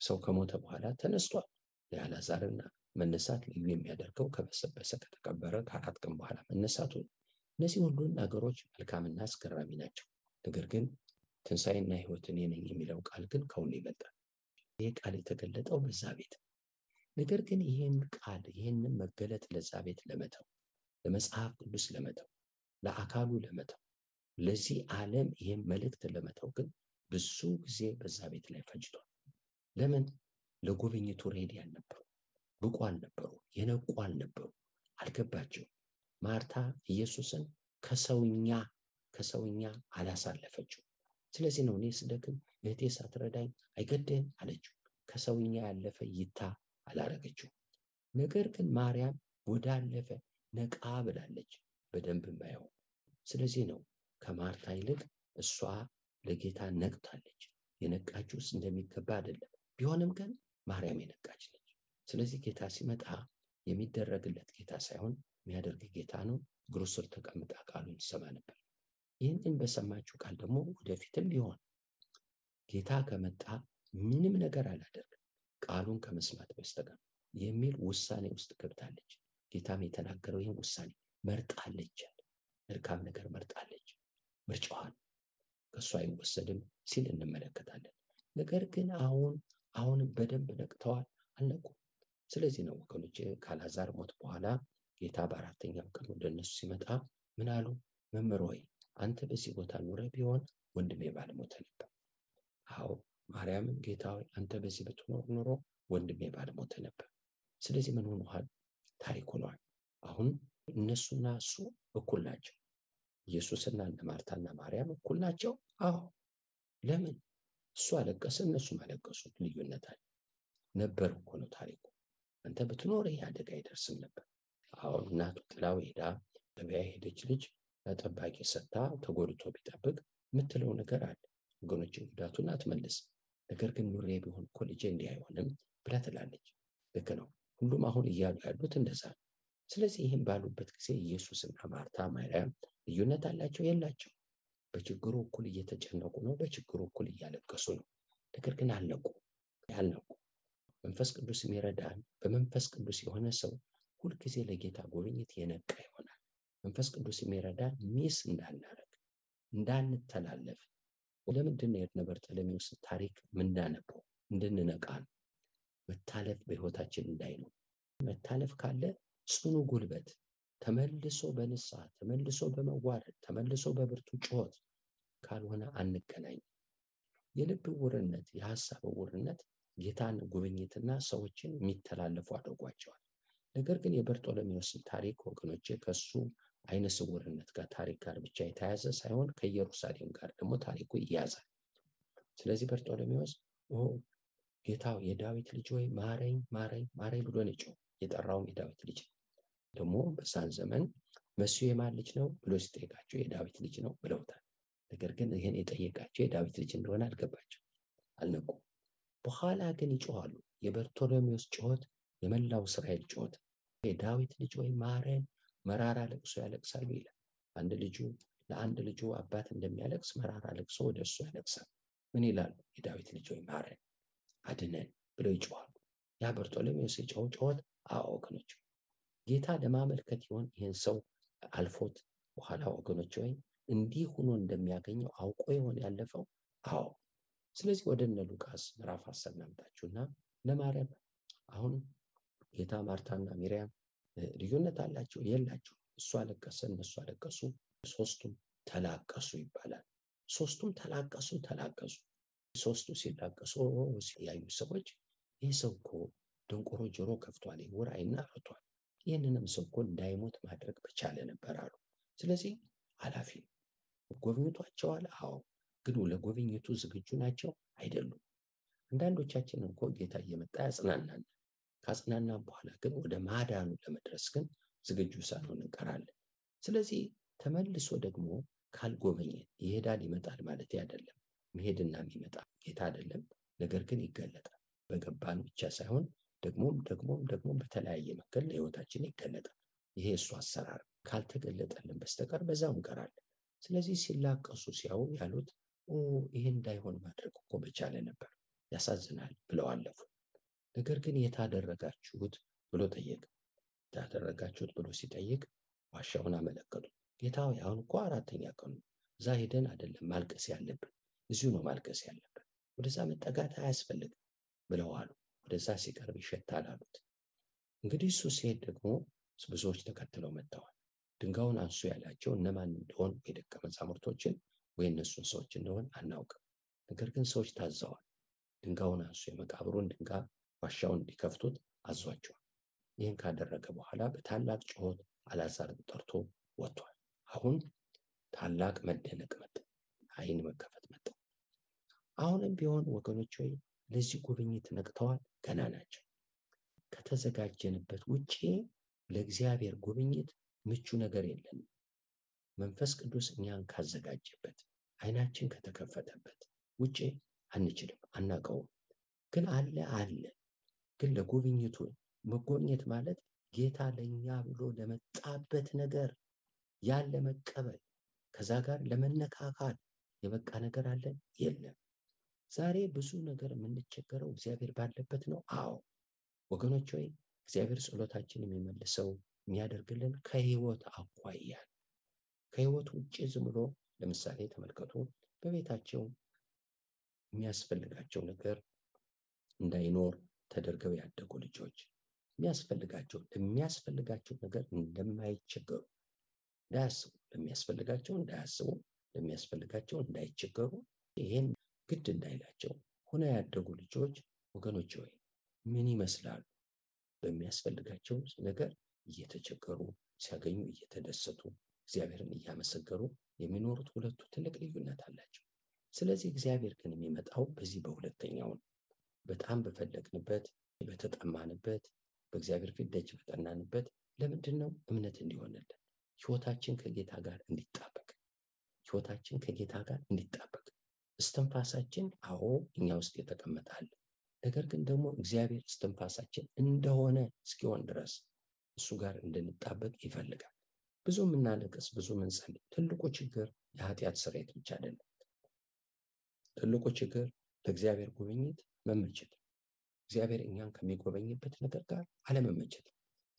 ሰው ከሞተ በኋላ ተነስቷል። የአልዓዛርና መነሳት ልዩ የሚያደርገው ከበሰበሰ ከተቀበረ ከአራት ቀን በኋላ መነሳቱ ነው። እነዚህ ሁሉ ነገሮች መልካምና አስገራሚ ናቸው። ነገር ግን ትንሣኤና ሕይወት እኔ የሚለው ቃል ግን ከሁሉ ይበልጣል። ይህ ቃል የተገለጠው በዛ ቤት ነገር ግን ይህን ቃል ይህንን መገለጥ ለዛ ቤት ለመተው ለመጽሐፍ ቅዱስ ለመተው ለአካሉ ለመተው ለዚህ ዓለም ይህን መልእክት ለመተው ግን ብዙ ጊዜ በዛ ቤት ላይ ፈጅቷል። ለምን? ለጉብኝቱ ሬዲ አልነበሩ፣ ብቁ አልነበሩ፣ የነቁ አልነበሩ፣ አልገባቸው። ማርታ ኢየሱስን ከሰውኛ ከሰውኛ አላሳለፈችው። ስለዚህ ነው እኔ ስደክም እህቴ ሳትረዳኝ አይገድህም አለችው። ከሰውኛ ያለፈ ይታ አላረገችው። ነገር ግን ማርያም ወዳለፈ ነቃ ብላለች፣ በደንብ ማየው። ስለዚህ ነው ከማርታ ይልቅ እሷ ለጌታ ነቅታለች። የነቃችውስ እንደሚገባ አይደለም። ቢሆንም ግን ማርያም የነቃች ነች። ስለዚህ ጌታ ሲመጣ የሚደረግለት ጌታ ሳይሆን የሚያደርግ ጌታ ነው። እግሩ ስር ተቀምጣ ቃሉን ትሰማ ነበር። ይህንን በሰማችው ቃል ደግሞ ወደፊትም ቢሆን ጌታ ከመጣ ምንም ነገር አላደርግም ቃሉን ከመስማት በስተቀር የሚል ውሳኔ ውስጥ ገብታለች። ጌታም የተናገረው ይህን ውሳኔ መርጣለች። መልካም ነገር መርጣለች። ምርጫዋን ከእሱ አይወሰድም ሲል እንመለከታለን። ነገር ግን አሁን አሁንም በደንብ ነቅተዋል፣ አልነቁም። ስለዚህ ነው ወገኖች ከአልዓዛር ሞት በኋላ ጌታ በአራተኛው ቀን ወደ እነሱ ሲመጣ ምን አሉ? መምህር ሆይ አንተ በዚህ ቦታ ኑረ ቢሆን ወንድሜ ባልሞተ ነበር። አዎ ማርያምን ጌታ አንተ በዚህ ብትኖር ኖሮ ወንድሜ ባልሞተ ነበር። ስለዚህ ምን ሆነዋል? ታሪክ ሆኗል። አሁን እነሱና እሱ እኩል ናቸው። ኢየሱስና እነ ማርታና ማርያም እኩል ናቸው። አዎ ለምን? እሱ አለቀሰ፣ እነሱም አለቀሱ። ልዩነት አለ ነበር እኮ ነው ታሪኩ። አንተ ብትኖር ይህ አደጋ አይደርስም ነበር። አሁን እናቱ ጥላው ሄዳ ገበያ ሄደች ልጅ ለጠባቂ ሰጥታ ተጎድቶ ቢጠብቅ የምትለው ነገር አለ። ወገኖችን ጉዳቱን አትመልስ። ነገር ግን ኑሬ ቢሆን እኮ ልጄ እንዲህ አይሆንም ብላ ትላለች። ልክ ነው። ሁሉም አሁን እያሉ ያሉት እንደዛ ነው። ስለዚህ ይህም ባሉበት ጊዜ ኢየሱስና ማርታ ማርያም ልዩነት አላቸው የላቸው? በችግሩ እኩል እየተጨነቁ ነው። በችግሩ እኩል እያለቀሱ ነው። ነገር ግን አልነቁ ያልነቁ መንፈስ ቅዱስ የሚረዳን በመንፈስ ቅዱስ የሆነ ሰው ሁልጊዜ ለጌታ ጉብኝት የነቃ ይሆናል። መንፈስ ቅዱስ የሚረዳን ሚስ እንዳናረግ እንዳንተላለፍ ለምንድን ነው የእነ በርጠለሜዎስ ታሪክ የምናነበው? እንድንነቃ መታለፍ በህይወታችን እንዳይኖር። መታለፍ ካለ ጽኑ ጉልበት ተመልሶ በንስሐ ተመልሶ በመዋረድ ተመልሶ በብርቱ ጩኸት ካልሆነ አንገናኝም። የልብ ዕውርነት፣ የሀሳብ ዕውርነት ጌታን ጉብኝትና ሰዎችን የሚተላለፉ አድርጓቸዋል። ነገር ግን የበርጦሎሜዎስን ታሪክ ወገኖቼ ከሱ አይነ ስውርነት ጋር ታሪክ ጋር ብቻ የተያዘ ሳይሆን ከኢየሩሳሌም ጋር ደግሞ ታሪኩ ይያዛል። ስለዚህ በርጦሎሜዎስ ጌታ የዳዊት ልጅ ወይ ማረኝ ማረኝ ማረኝ ብሎ ነው የጠራውም የዳዊት ልጅ ደግሞ በዛን ዘመን መሲሁ የማን ልጅ ነው ብሎ ሲጠይቃቸው የዳዊት ልጅ ነው ብለውታል። ነገር ግን ይህን የጠየቃቸው የዳዊት ልጅ እንደሆነ አልገባቸው፣ አልነቁም። በኋላ ግን ይጮኋሉ። የበርቶሎሜዎስ ጩኸት የመላው እስራኤል ጩኸት የዳዊት ልጅ ወይ ማረን፣ መራራ ለቅሶ ያለቅሳሉ ይላል። አንድ ልጁ ለአንድ ልጁ አባት እንደሚያለቅስ መራራ ለቅሶ ወደ እሱ ያለቅሳል። ምን ይላሉ? የዳዊት ልጅ ወይ ማረን፣ አድነን ብለው ይጮኋሉ። ያ በርቶሎሜዎስ የጮኸው ጩኸት አዎ ወገኖች ጌታ ለማመልከት ይሆን ይህን ሰው አልፎት በኋላ ወገኖች ወይ እንዲህ ሆኖ እንደሚያገኘው አውቆ ይሆን ያለፈው? አዎ። ስለዚህ ወደ እነ ሉቃስ ምዕራፍ አስር ናምጣችሁና ለማርያም አሁን ጌታ ማርታና ሚርያም ልዩነት አላቸው የላቸው? እሱ አለቀሰ፣ እነሱ አለቀሱ፣ ሶስቱም ተላቀሱ ይባላል። ሶስቱም ተላቀሱ ተላቀሱ። ሶስቱ ሲላቀሱ ያዩ ሰዎች ይህ ሰው እኮ ደንቆሮ ጆሮ ከፍቷል፣ ዕውር ዓይን አብርቷል ይህንንም ሰው እኮ እንዳይሞት ማድረግ በቻለ ነበር አሉ። ስለዚህ ኃላፊ ጎብኝቷቸዋል። አዎ፣ ግን ለጎብኝቱ ዝግጁ ናቸው አይደሉም። አንዳንዶቻችን እኮ ጌታ እየመጣ ያጽናናል። ካጽናናን በኋላ ግን ወደ ማዳኑ ለመድረስ ግን ዝግጁ ሳንሆን እንቀራለን። ስለዚህ ተመልሶ ደግሞ ካልጎበኘ ይሄዳል ይመጣል ማለት አይደለም። መሄድና የሚመጣ ጌታ አይደለም። ነገር ግን ይገለጣል። በገባን ብቻ ሳይሆን ደግሞም ደግሞም ደግሞም በተለያየ መንገድ ለህይወታችን ይገለጣል። ይሄ እሱ አሰራር ካልተገለጠልን በስተቀር በዛው እንቀራለን። ስለዚህ ሲላቀሱ ሲያዩ ያሉት ይሄ እንዳይሆን ማድረግ እኮ በቻለ ነበር፣ ያሳዝናል ብለው አለፉ። ነገር ግን የታደረጋችሁት ብሎ ጠየቅ የታደረጋችሁት ብሎ ሲጠይቅ ዋሻውን አመለከቱ። ጌታ አሁን እኮ አራተኛ ቀኑ እዛ ሄደን አይደለም ማልቀስ ያለብን፣ እዚሁ ነው ማልቀስ ያለብን። ወደዛ መጠጋት አያስፈልግም ብለው አሉ። ወደዛ ሲቀርብ ይሸታል አሉት። እንግዲህ እሱ ሲሄድ ደግሞ ብዙዎች ተከትለው መጥተዋል። ድንጋዩን አንሱ ያላቸው እነማን እንደሆን ወይ ደቀ መዛሙርቶችን ወይ እነሱን ሰዎች እንደሆን አናውቅም። ነገር ግን ሰዎች ታዘዋል። ድንጋዩን አንሱ፣ የመቃብሩን ድንጋይ ዋሻውን እንዲከፍቱት አዟቸዋል። ይህን ካደረገ በኋላ በታላቅ ጩኸት አልዓዛርን ጠርቶ ወጥቷል። አሁን ታላቅ መደነቅ መጣ፣ ዓይን መከፈት መጣ። አሁንም ቢሆን ወገኖች ሆይ ለዚህ ጉብኝት ነቅተዋል፣ ገና ናቸው። ከተዘጋጀንበት ውጪ ለእግዚአብሔር ጉብኝት ምቹ ነገር የለንም። መንፈስ ቅዱስ እኛን ካዘጋጀበት ዓይናችን ከተከፈተበት ውጪ አንችልም፣ አናውቀውም። ግን አለ አለ ግን ለጉብኝቱ መጎብኘት ማለት ጌታ ለእኛ ብሎ ለመጣበት ነገር ያን ለመቀበል ከዛ ጋር ለመነካካት የበቃ ነገር አለን የለም። ዛሬ ብዙ ነገር የምንቸገረው እግዚአብሔር ባለበት ነው። አዎ ወገኖች ሆይ እግዚአብሔር ጸሎታችን የሚመልሰው የሚያደርግልን ከህይወት አኳያ ከህይወት ውጭ ዝም ብሎ ለምሳሌ ተመልከቱ፣ በቤታቸው የሚያስፈልጋቸው ነገር እንዳይኖር ተደርገው ያደጉ ልጆች የሚያስፈልጋቸው ለሚያስፈልጋቸው ነገር እንደማይቸገሩ እንዳያስቡ ለሚያስፈልጋቸው እንዳያስቡ ለሚያስፈልጋቸው እንዳይቸገሩ ይሄን ግድ እንዳይላቸው ሆነ ያደጉ ልጆች ወገኖች ሆይ ምን ይመስላሉ? በሚያስፈልጋቸው ነገር እየተቸገሩ ሲያገኙ እየተደሰቱ እግዚአብሔርን እያመሰገሩ የሚኖሩት ሁለቱ ትልቅ ልዩነት አላቸው። ስለዚህ እግዚአብሔር ግን የሚመጣው በዚህ በሁለተኛው ነው። በጣም በፈለግንበት በተጠማንበት በእግዚአብሔር ፊት ደጅ በጠናንበት ለምንድን ነው እምነት እንዲሆንልን? ህይወታችን ከጌታ ጋር እንዲጣበቅ። ህይወታችን ከጌታ ጋር እንዲጣበቅ። እስትንፋሳችን አዎ እኛ ውስጥ የተቀመጣል ነገር ግን ደግሞ እግዚአብሔር እስትንፋሳችን እንደሆነ እስኪሆን ድረስ እሱ ጋር እንድንጣበቅ ይፈልጋል። ብዙ የምናለቅስ ብዙ ምንጸልይ ትልቁ ችግር የኃጢአት ስርየት ብቻ አይደለም። ትልቁ ችግር ለእግዚአብሔር ጉብኝት መመቸት እግዚአብሔር እኛን ከሚጎበኝበት ነገር ጋር አለመመቸት።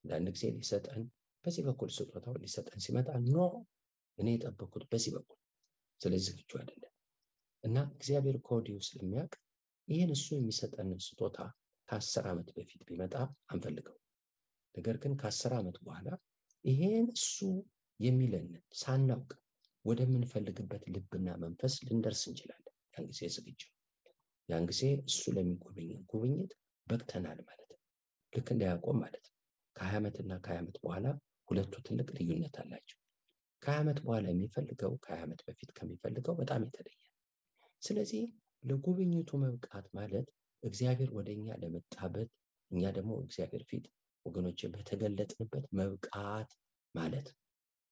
አንዳንድ ጊዜ ሊሰጠን በዚህ በኩል ስጦታው ሊሰጠን ሲመጣ ኖ እኔ የጠበኩት በዚህ በኩል ስለዚህ ዝግጁ አይደለም። እና እግዚአብሔር ከወዲሁ ስለሚያውቅ ይህን እሱ የሚሰጠንን ስጦታ ከአስር ዓመት በፊት ቢመጣ አንፈልገው ነገር ግን ከአስር ዓመት በኋላ ይሄን እሱ የሚለንን ሳናውቅ ወደምንፈልግበት ልብና መንፈስ ልንደርስ እንችላለን። ያን ጊዜ ዝግጁ ያን ጊዜ እሱ ለሚጎበኝን ጉብኝት በቅተናል ማለት ነው። ልክ እንደ ያዕቆብ ማለት ነው። ከሀያ ዓመትና ከሀያ ዓመት በኋላ ሁለቱ ትልቅ ልዩነት አላቸው። ከሀያ ዓመት በኋላ የሚፈልገው ከሀያ ዓመት በፊት ከሚፈልገው በጣም የተለየ ስለዚህ ለጉብኝቱ መብቃት ማለት እግዚአብሔር ወደ እኛ ለመጣበት እኛ ደግሞ እግዚአብሔር ፊት ወገኖች በተገለጥንበት መብቃት ማለት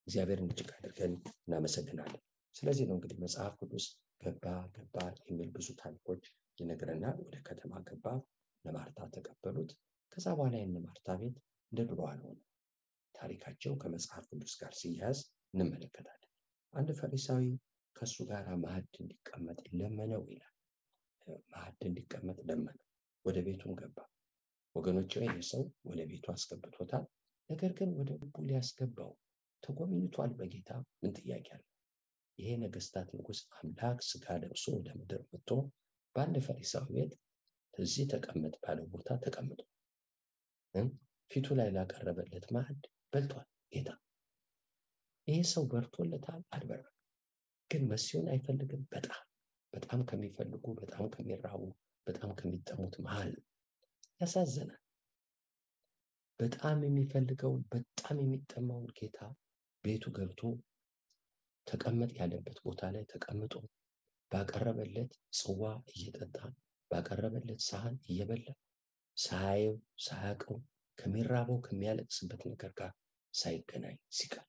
እግዚአብሔርን እጅግ አድርገን እናመሰግናለን። ስለዚህ ነው እንግዲህ መጽሐፍ ቅዱስ ገባ ገባ የሚል ብዙ ታሪኮች ይነግረናል። ወደ ከተማ ገባ ለማርታ ተቀበሉት። ከዛ በኋላ የነ ማርታ ቤት እንደ ድሮ አልሆነ ታሪካቸው ከመጽሐፍ ቅዱስ ጋር ሲያዝ እንመለከታለን። አንድ ፈሪሳዊ ከእሱ ጋር ማዕድ እንዲቀመጥ ለመነው ይላል። ማዕድ እንዲቀመጥ ለመነው። ወደ ቤቱም ገባ። ወገኖች ይህ ሰው ወደ ቤቱ አስገብቶታል። ነገር ግን ወደ ልቡ ሊያስገባው ተጎብኝቷል በጌታ ምን ጥያቄ አለ ይሄ ነገስታት ንጉስ አምላክ ስጋ ለብሶ ወደ ምድር መጥቶ በአንድ ፈሪሳዊ ቤት እዚህ ተቀመጥ ባለው ቦታ ተቀምጦ ፊቱ ላይ ላቀረበለት ማዕድ በልቷል ጌታ። ይሄ ሰው በርቶለታል አልበረም። ግን መሲሆን አይፈልግም በጣም። በጣም ከሚፈልጉ በጣም ከሚራቡ በጣም ከሚጠሙት መሃል ያሳዘናል በጣም የሚፈልገውን በጣም የሚጠማውን ጌታ ቤቱ ገብቶ ተቀመጥ ያለበት ቦታ ላይ ተቀምጦ ባቀረበለት ጽዋ እየጠጣ ባቀረበለት ሳህን እየበላ ሳያየው ሳያውቀው ከሚራበው ከሚያለቅስበት ነገር ጋር ሳይገናኝ ሲቀር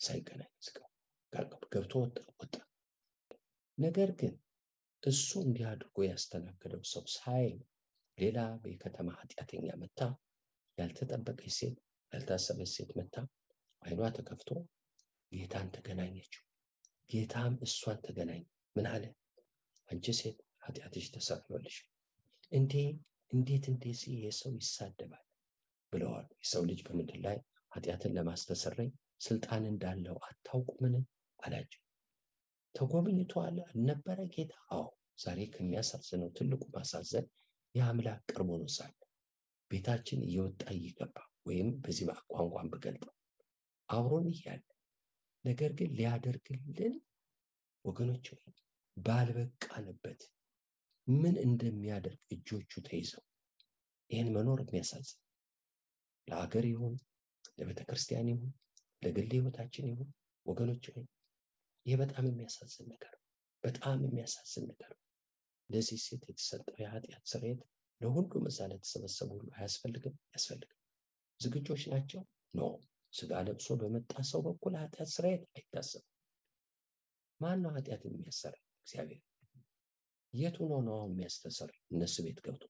ሳይገናኝ ሲቀር ገብቶ ወጣ ወጣ። ነገር ግን እሱ እንዲህ አድርጎ ያስተናገደው ሰው ሳይ ሌላ የከተማ ኃጢአተኛ መታ፣ ያልተጠበቀች ሴት ያልታሰበች ሴት መታ፣ አይኗ ተከፍቶ ጌታን ተገናኘችው። ጌታም እሷን ተገናኘ። ምን አለ? አንቺ ሴት ኃጢአትሽ ተሰርዮልሽ። እንዴ እንዴት እንዴት የሰው ይሳደባል ብለዋል። የሰው ልጅ በምድር ላይ ኃጢአትን ለማስተሰረይ ስልጣን እንዳለው አታውቁምን አላቸው። ተጎብኝቷል አልነበረ ጌታ? አዎ። ዛሬ ከሚያሳዝነው ትልቁ ማሳዘን የአምላክ ቅርብ ሆኖ ቤታችን እየወጣ እየገባ ወይም በዚህ ቋንቋን ብገልጠው አብሮን እያለ ነገር ግን ሊያደርግልን ወገኖች ወይ ባልበቃንበት ምን እንደሚያደርግ እጆቹ ተይዘው ይህን መኖር የሚያሳዝን ለሀገር ይሁን ለቤተ ክርስቲያን ይሁን ለግል ህይወታችን ይሁን ወገኖች ወይ ይህ በጣም የሚያሳዝን ነገር በጣም የሚያሳዝን ነገር ለዚህ ሴት የተሰጠው የኃጢአት ስርየት ለሁሉም እዛ ለተሰበሰቡ ሁሉ አያስፈልግም? ያስፈልግም ዝግጆች ናቸው? ኖ። ስጋ ለብሶ በመጣ ሰው በኩል ኃጢአት ስርየት አይታሰብም። ማን ነው ኃጢአትን የሚያሰራ እግዚአብሔር የቱ ነው ነው አሁን የሚያስተሰር እነሱ ቤት ገብቶ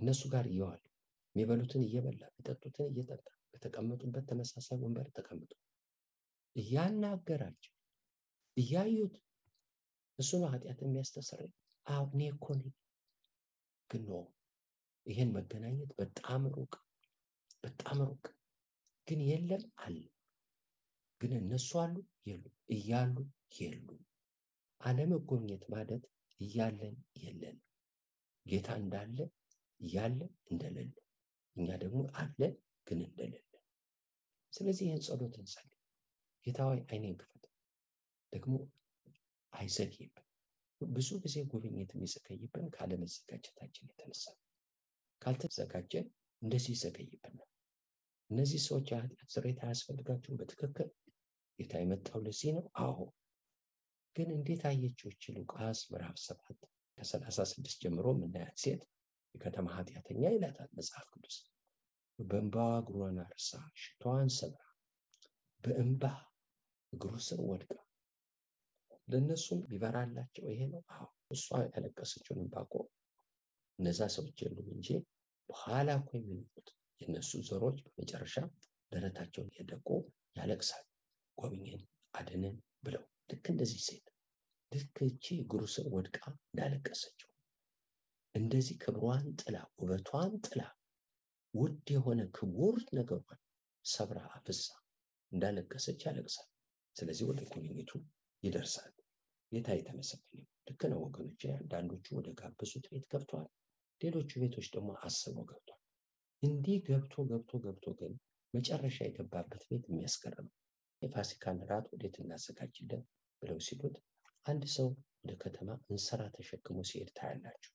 እነሱ ጋር እየዋሉ የሚበሉትን እየበላ የሚጠጡትን እየጠጣ በተቀመጡበት ተመሳሳይ ወንበር ተቀምጦ እያናገራቸው እያዩት እሱ ነው ኃጢአት የሚያስተሰርይ አዎ እኔ እኮ ግን ይህን መገናኘት በጣም ሩቅ በጣም ሩቅ ግን የለም አለ። ግን እነሱ አሉ የሉ እያሉ የሉ አለመጎብኘት ማለት እያለን የለን። ጌታ እንዳለ እያለ እንደሌለ እኛ ደግሞ አለን ግን እንደሌለ። ስለዚህ ይህን ጸሎት እንጸልይ። ጌታ ሆይ አይኔን ክፈት ደግሞ አይዘግይብን ብዙ ጊዜ ጉብኝት የሚዘገይብን ካለመዘጋጀታችን የተነሳ ካልተዘጋጀን እንደዚህ ይዘገይብናል እነዚህ ሰዎች የኃጢአት ስርየት በትክክል ጌታ የመጣው ለዚህ ነው። አዎ ግን እንዴት አየችው ይች ሉቃስ ምዕራፍ ሰባት ከሰላሳ ስድስት ጀምሮ የምናያት ሴት የከተማ ኃጢአተኛ ይላታል መጽሐፍ ቅዱስ። በእንባዋ እግሯን አርሳ ሽቷዋን ሰብራ በእንባ እግሩ ስር ወድቃ። ለእነሱም ቢበራላቸው ይሄ ነው? እሷ ያለቀሰችውን እንባ እኮ እነዛ ሰዎች የሉም እንጂ በኋላ እኮ የሚመጡት የእነሱ ዘሮች በመጨረሻ ደረታቸውን የደቁ ያለቅሳል ጎብኝን አድንን ብለው ልክ እንደዚህ ሴት ልክ እቺ እግሩ ስር ወድቃ እንዳለቀሰችው። እንደዚህ ክብሯን ጥላ ውበቷን ጥላ ውድ የሆነ ክቡር ነገሯን ሰብራ አፍሳ እንዳለቀሰች ያለቅሳል። ስለዚህ ወደ ጉብኝቱ ይደርሳል። ጌታ የተመሰገነ ልክ ነው ወገኖች አንዳንዶቹ ወደ ጋበዙት ቤት ገብተዋል ሌሎቹ ቤቶች ደግሞ አስበው ገብቷል እንዲህ ገብቶ ገብቶ ገብቶ ግን መጨረሻ የገባበት ቤት የሚያስገርም የፋሲካን ራት ወዴት እናዘጋጅለን ብለው ሲሉት አንድ ሰው ወደ ከተማ እንሰራ ተሸክሞ ሲሄድ ታያላችሁ።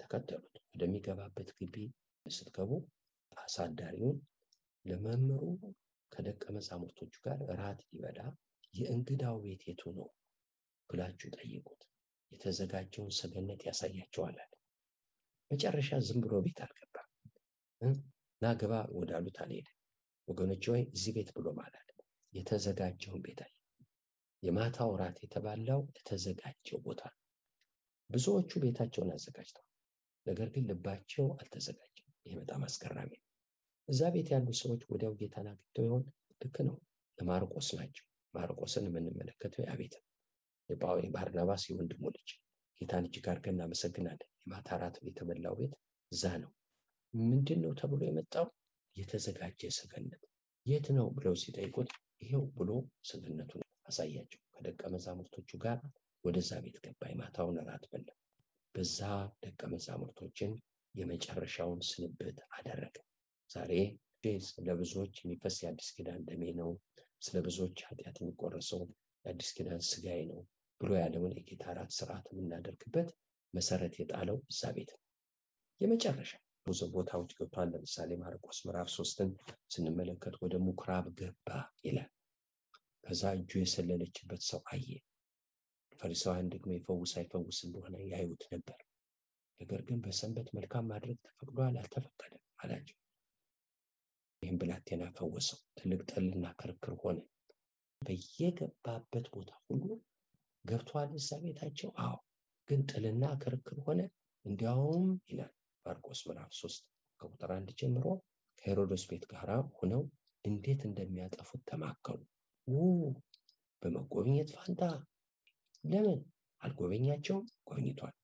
ተከተሉት። ወደሚገባበት ግቢ ስትገቡ አሳዳሪውን ለመምህሩ ከደቀ መዛሙርቶቹ ጋር ራት ሊበላ የእንግዳው ቤት የቱ ነው ብላችሁ ጠይቁት። የተዘጋጀውን ሰገነት ያሳያቸዋል መጨረሻ ዝም ብሎ ቤት አልገባም። ና ግባ ወዳሉት አልሄደ ወገኖች ወይ እዚህ ቤት ብሎ ማለት የተዘጋጀውን ቤት አለ የማታው ራት የተባለው የተዘጋጀው ቦታ ብዙዎቹ ቤታቸውን አዘጋጅተዋል ነገር ግን ልባቸው አልተዘጋጀም። ይህ በጣም አስገራሚ ነው። እዛ ቤት ያሉ ሰዎች ወዲያው ጌታን አግኝተው ይሆን? ልክ ነው። ለማርቆስ ናቸው። ማርቆስን የምንመለከተው ያ ቤት የጳዊ ባርናባስ የወንድሙ ልጅ። ጌታን እጅግ አድርገን እናመሰግናለን። የማታ ራት የተበላው ቤት እዛ ነው። ምንድን ነው ተብሎ የመጣው? የተዘጋጀ ሰገነት የት ነው ብለው ሲጠይቁት ይሄው ብሎ ሰገነቱን አሳያቸው። ከደቀ መዛሙርቶቹ ጋር ወደዛ ቤት ገባ የማታውን ራት በላ። በዛ ደቀ መዛሙርቶችን የመጨረሻውን ስንብት አደረገ። ዛሬ ስለ የሚፈስ የአዲስ ኪዳን ደሜ ነው። ስለ ብዙዎች ኃጢአት የሚቆረሰው የአዲስ ኪዳን ስጋዬ ነው ብሎ ያለውን የጌታ ራት ስርዓት የምናደርግበት መሰረት የጣለው እዛ ቤት ነው። የመጨረሻ ብዙ ቦታዎች ገብቷል። ለምሳሌ ማርቆስ ምዕራፍ ሶስትን ስንመለከት ወደ ምኩራብ ገባ ይላል ከዛ እጁ የሰለለችበት ሰው አየ ፈሪሳውያን ደግሞ የፈውስ አይፈውስ እንደሆነ ያዩት ነበር ነገር ግን በሰንበት መልካም ማድረግ ተፈቅዷል አልተፈቀደም አላቸው ይህም ብላቴና ፈወሰው ትልቅ ጥልና ክርክር ሆነ በየገባበት ቦታ ሁሉ ገብቷል እዛ ቤታቸው። አዎ ግን ጥልና ክርክር ሆነ። እንዲያውም ይላል ማርቆስ ምዕራፍ ሶስት ከቁጥር አንድ ጀምሮ ከሄሮዶስ ቤት ጋር ሆነው እንዴት እንደሚያጠፉት ተማከሩ። በመጎብኘት ፋንታ ለምን አልጎበኛቸውም? ጎብኝቷል።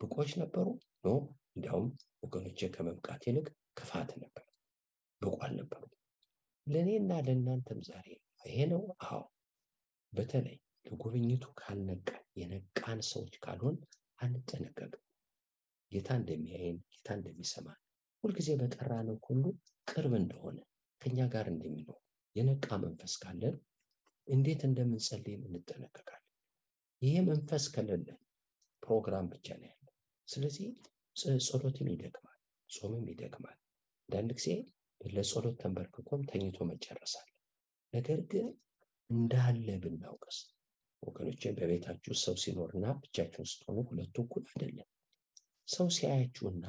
ብቆች ነበሩ? ኖ እንዲያውም ወገኖቼ ከመብቃት ይልቅ ክፋት ነበር። ብቁ አልነበሩ። ለእኔና ለእናንተም ዛሬ ይሄ ነው። አዎ በተለይ ለጉብኝቱ ካልነቃን የነቃን ሰዎች ካልሆን አንጠነቀቅም። ጌታ እንደሚያይን ጌታ እንደሚሰማን ሁልጊዜ በጠራነው ሁሉ ቅርብ እንደሆነ ከኛ ጋር እንደሚኖር የነቃ መንፈስ ካለን እንዴት እንደምንጸልይም እንጠነቀቃለን። ይሄ መንፈስ ከሌለን ፕሮግራም ብቻ ነው ያለው። ስለዚህ ጸሎትም ይደክማል፣ ጾምም ይደክማል። አንዳንድ ጊዜ ለጸሎት ተንበርክኮም ተኝቶ መጨረሳል። ነገር ግን እንዳለ ብናውቅስ ወገኖችን በቤታችሁ ሰው ሲኖርና ብቻችሁን ስትሆኑ ሁለቱ እኩል አይደለም። ሰው ሲያያችሁና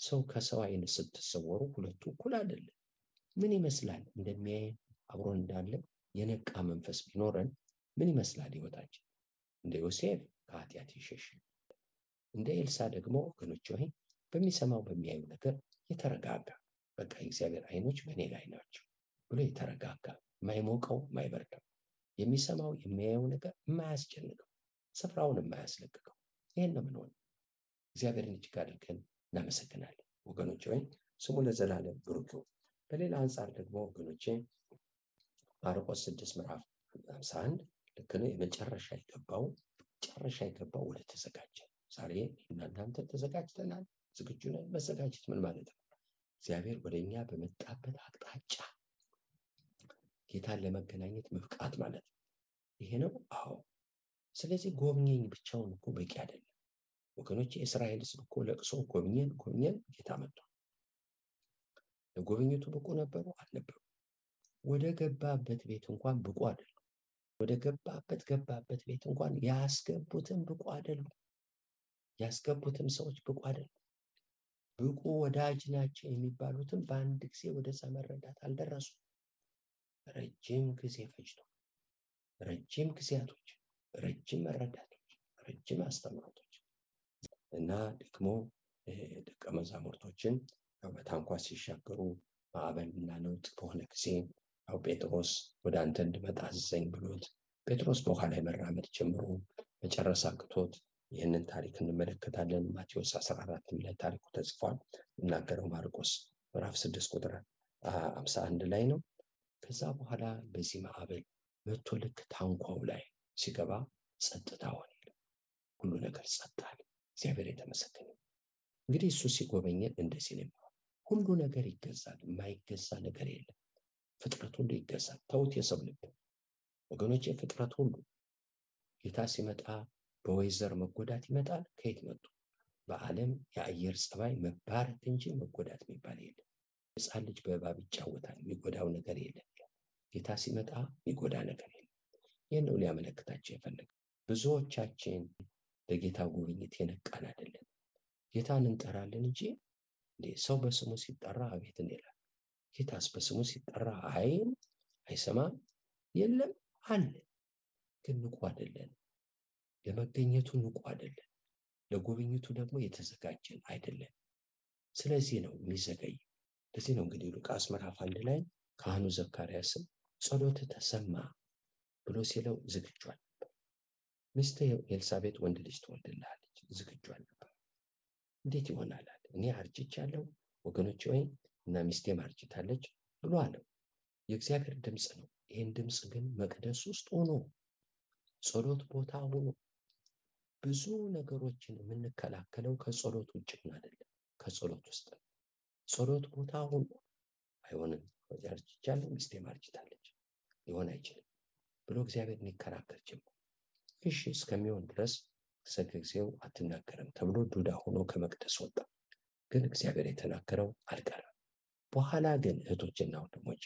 ሰው ከሰው አይን ስትሰወሩ ሁለቱ እኩል አይደለም። ምን ይመስላል? እንደሚያየን አብሮን እንዳለ የነቃ መንፈስ ቢኖረን ምን ይመስላል ህይወታችን? እንደ ዮሴፍ ከኃጢአት ይሸሽ፣ እንደ ኤልሳ ደግሞ ወገኖች ሆይ በሚሰማው በሚያዩ ነገር የተረጋጋ በቃ የእግዚአብሔር አይኖች በእኔ ላይ ናቸው ብሎ የተረጋጋ የማይሞቀው የማይበርደው የሚሰማው የሚያየው ነገር የማያስጨንቀው ስፍራውን የማያስለቅቀው ይህን ነው ምንሆን። እግዚአብሔርን እጅግ አድርገን እናመሰግናለን ወገኖች ወይ ስሙ ለዘላለም ብሩክ በሌላ አንጻር ደግሞ ወገኖቼ ማርቆስ ስድስት ምዕራፍ ሃምሳ አንድ ልክ ነው። የመጨረሻ የገባው መጨረሻ የገባው ወደ ተዘጋጀ ዛሬ እና እናንተ ተዘጋጅተናል፣ ዝግጁ ነን። መዘጋጀት ምን ማለት ነው? እግዚአብሔር ወደ እኛ በመጣበት አቅጣጫ ጌታን ለመገናኘት መብቃት ማለት ነው። ይሄ ነው። አዎ። ስለዚህ ጎብኘኝ ብቻውን እኮ በቂ አይደለም ወገኖች። የእስራኤል ሕዝብ እኮ ለቅሶ ጎብኘን ጎብኘን ጌታ መጥቷል። ለጎብኝቱ ብቁ ነበሩ አልነበሩ? ወደ ገባበት ቤት እንኳን ብቁ አይደሉም። ወደ ገባበት ገባበት ቤት እንኳን ያስገቡትም ብቁ አይደሉም። ያስገቡትም ሰዎች ብቁ አይደሉም። ብቁ ወዳጅ ናቸው የሚባሉትም በአንድ ጊዜ ወደዛ መረዳት አልደረሱም። ረጅም ጊዜ ፈጅቶ ረጅም ጊዜያቶች፣ ረጅም መረዳቶች፣ ረጅም አስተምሮቶች እና ደግሞ ደቀ መዛሙርቶችን በታንኳ ሲሻገሩ ማዕበልና ነውጥ በሆነ ጊዜ ያው ጴጥሮስ ወደ አንተ እንድመጣ አዘዘኝ ብሎት ጴጥሮስ ላይ መራመድ ጀምሮ መጨረስ አቅቶት ይህንን ታሪክ እንመለከታለን። ማቴዎስ 14 ላይ ታሪኩ ተጽፏል። እናገረው ማርቆስ ምዕራፍ 6 ቁጥር 51 ላይ ነው። ከዛ በኋላ በዚህ ማዕበል መቶ ልክ ታንኳው ላይ ሲገባ ጸጥታ ሆነ። ሁሉ ነገር ጸጥ አለ። እግዚአብሔር የተመሰገነ። እንግዲህ እሱ ሲጎበኘን እንደዚህ ነው። ሁሉ ነገር ይገዛል። የማይገዛ ነገር የለም። ፍጥረት ሁሉ ይገዛል። ተውት የሰው ልብ ወገኖች፣ ፍጥረት ሁሉ ጌታ ሲመጣ በወይዘር መጎዳት ይመጣል። ከየት መጡ? በዓለም የአየር ጸባይ መባረክ እንጂ መጎዳት የሚባል የለም። ሕፃን ልጅ በእባብ ይጫወታል፣ የሚጎዳው ነገር የለም። ጌታ ሲመጣ የሚጎዳ ነገር የለም። ይህን ነው ሊያመለክታቸው የፈለገው። ብዙዎቻችን ለጌታ ጉብኝት የነቃን አይደለም። ጌታን እንጠራለን እንጂ ሰው በስሙ ሲጠራ አቤት እንላለን። ጌታስ በስሙ ሲጠራ አይም አይሰማም የለም አለ። ግን ንቁ አይደለን። ለመገኘቱ ንቁ አይደለን። ለጉብኝቱ ደግሞ የተዘጋጀን አይደለን። ስለዚህ ነው የሚዘገይ። ለዚህ ነው እንግዲህ ሉቃስ ምዕራፍ አንድ ላይ ካህኑ ዘካርያስም ጸሎት ተሰማ ብሎ ሲለው ዝግጁ አልነበር። ሚስት ኤልሳቤጥ ወንድ ልጅ ትወልድልሃለች፣ ዝግጁ አልነበር። እንዴት ይሆናል እኔ አርጅቻለሁ ወገኖች ወይ እና ሚስቴም አርጅታለች ብሎ አለው። የእግዚአብሔር ድምፅ ነው። ይህን ድምፅ ግን መቅደስ ውስጥ ሆኖ ጸሎት ቦታ ሆኖ ብዙ ነገሮችን የምንከላከለው ከጸሎት ውጭ ግን አይደለም፣ ከጸሎት ውስጥ ነው። ጸሎት ቦታ ሆኖ አይሆንም፣ አርጅቻለሁ፣ ሚስቴም አርጅታለች፣ ሊሆን አይችልም ብሎ እግዚአብሔር ሊከራከር ጀመረ። እሺ እስከሚሆን ድረስ ጊዜው አትናገርም ተብሎ ዱዳ ሆኖ ከመቅደስ ወጣ። ግን እግዚአብሔር የተናገረው አልቀረም። በኋላ ግን እህቶችና ወንድሞች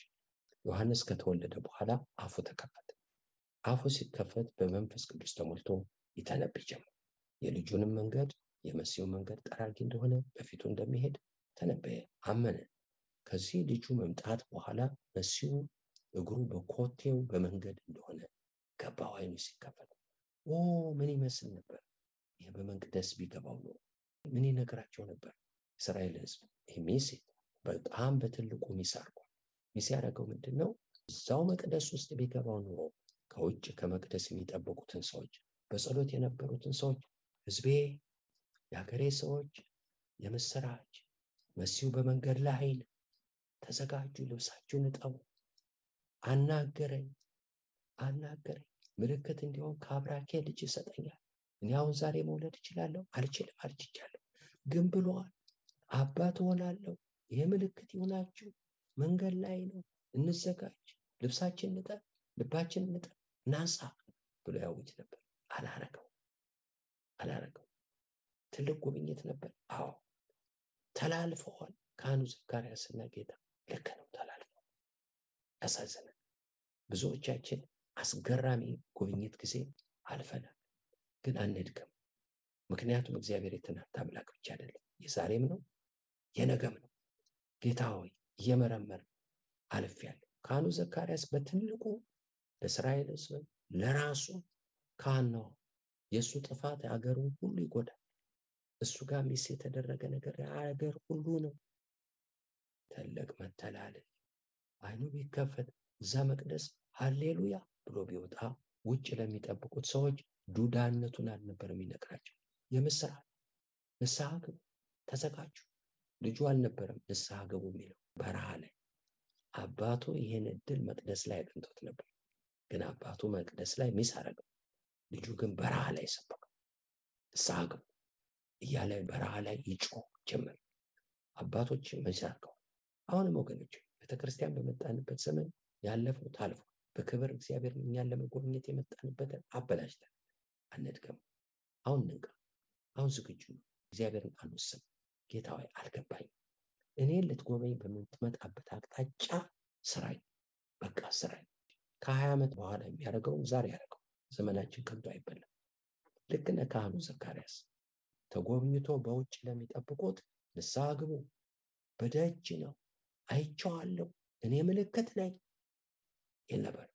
ዮሐንስ ከተወለደ በኋላ አፉ ተከፈተ። አፉ ሲከፈት በመንፈስ ቅዱስ ተሞልቶ ይተነብይ ጀመር። የልጁንም መንገድ የመሲሁ መንገድ ጠራጊ እንደሆነ በፊቱ እንደሚሄድ ተነበየ፣ አመነ። ከዚህ ልጁ መምጣት በኋላ መሲሁ እግሩ በኮቴው በመንገድ እንደሆነ ገባው። አይኑ ሲከፈት ኦ ምን ይመስል ነበር! ይህ በመቅደስ ቢገባው ነው ምን ይነግራቸው ነበር? እስራኤል ሕዝብ ይህ miss በጣም በትልቁ miss አድርጓል። miss ያደረገው ምንድን ነው? እዛው መቅደስ ውስጥ ቢገባው ኑሮ ከውጭ ከመቅደስ የሚጠብቁትን ሰዎች በጸሎት የነበሩትን ሰዎች ሕዝቤ፣ የሀገሬ ሰዎች የምስራች መሲሁ በመንገድ ላይ ተዘጋጁ፣ ልብሳችሁን እጠቡ። አናገረኝ አናገረኝ ምልክት እንዲሆን ከአብራኬ ልጅ ይሰጠኛል። እኔ አሁን ዛሬ መውለድ እችላለሁ? አልችልም፣ አርጅቻለሁ። ግን ብሏል፣ አባት እሆናለሁ። ይህ ምልክት ይሆናችሁ፣ መንገድ ላይ ነው፣ እንዘጋጅ፣ ልብሳችን እንጠብ፣ ልባችን እንጠብ፣ ናሳ ብሎ ያውጅ ነበር። አላረገው አላረገው። ትልቅ ጉብኝት ነበር። አዎ ተላልፈዋል። ካህኑ ዘካርያስና ጌታ ልክ ነው፣ ተላልፈዋል። ያሳዝናል። ብዙዎቻችን አስገራሚ ጉብኝት ጊዜ አልፈናል፣ ግን አንድገም። ምክንያቱም እግዚአብሔር የትናንት አምላክ ብቻ አይደለም፣ የዛሬም ነው የነገም ነው። ጌታ ሆይ እየመረመር አልፌያለሁ። ካህኑ ዘካርያስ በትልቁ ለእስራኤል ሕዝብ ለራሱ ካህን ነው። የእሱ ጥፋት አገሩን ሁሉ ይጎዳል። እሱ ጋር ሚስ የተደረገ ነገር አገር ሁሉ ነው። ትልቅ መተላለፍ አይኑ ቢከፈት እዛ መቅደስ ሃሌሉያ ብሎ ቢወጣ ውጭ ለሚጠብቁት ሰዎች ዱዳነቱን አልነበር የሚነግራቸው። የምስራች ንስሐ ግቡ፣ ተዘጋጁ። ልጁ አልነበረም ንስሐ ግቡ የሚለው በረሃ ላይ። አባቱ ይህን እድል መቅደስ ላይ አግኝቶት ነበር፣ ግን አባቱ መቅደስ ላይ miss አረገው። ልጁ ግን በረሃ ላይ ሰበከው። ንስሐ ግቡ እያለ በረሃ ላይ ይጮህ ጀመር። አባቶች miss አድርገዋል። አሁንም ወገኖች ቤተክርስቲያን በመጣንበት ዘመን ያለፈው ታልፎ በክብር እግዚአብሔር እኛን ለመጎብኘት የመጣንበትን አበላሽተን አንድገም። አሁን ንንቃ። አሁን ዝግጁ ነው። እግዚአብሔርን አንወስን። ጌታ ሆይ አልገባኝም። እኔን ልትጎበኝ በምትመጣበት አቅጣጫ ስራኝ፣ በቃ ስራኝ። ከሀያ ዓመት በኋላ የሚያደርገውን ዛሬ ያደርገው። ዘመናችን ከንቱ አይበላም። ልክ እንደ ካህኑ ዘካርያስ ተጎብኝቶ በውጭ ለሚጠብቁት ንስሐ ግቡ፣ በደጅ ነው፣ አይቼዋለሁ፣ እኔ ምልክት ነኝ ይል ነበር።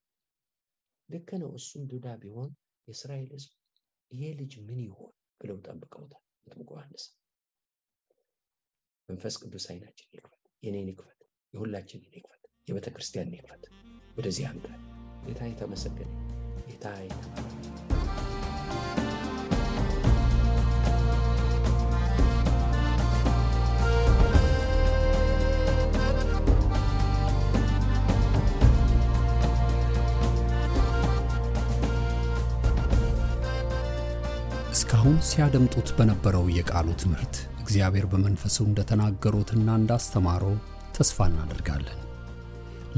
ልክ ነው። እሱም ዱዳ ቢሆን የእስራኤል ሕዝብ ይሄ ልጅ ምን ይሆን ብለው ጠብቀውታል። መጥምቁ ዮሐንስ መንፈስ ቅዱስ አይናችን ይክፈት፣ የኔን ይክፈት፣ የሁላችንን ይክፈት፣ የቤተ ክርስቲያንን ይክፈት። ወደዚህ ያምጣል። ጌታ የተመሰገነ ጌታ እስካሁን ሲያደምጡት በነበረው የቃሉ ትምህርት እግዚአብሔር በመንፈሱ እንደተናገሩትና እንዳስተማረው ተስፋ እናደርጋለን።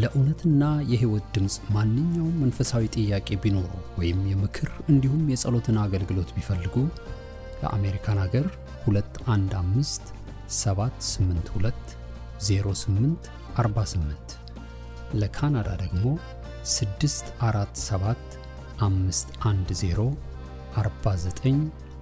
ለእውነትና የሕይወት ድምፅ ማንኛውም መንፈሳዊ ጥያቄ ቢኖሩ ወይም የምክር እንዲሁም የጸሎትን አገልግሎት ቢፈልጉ ለአሜሪካን አገር 215 782 08 48 ለካናዳ ደግሞ 647 510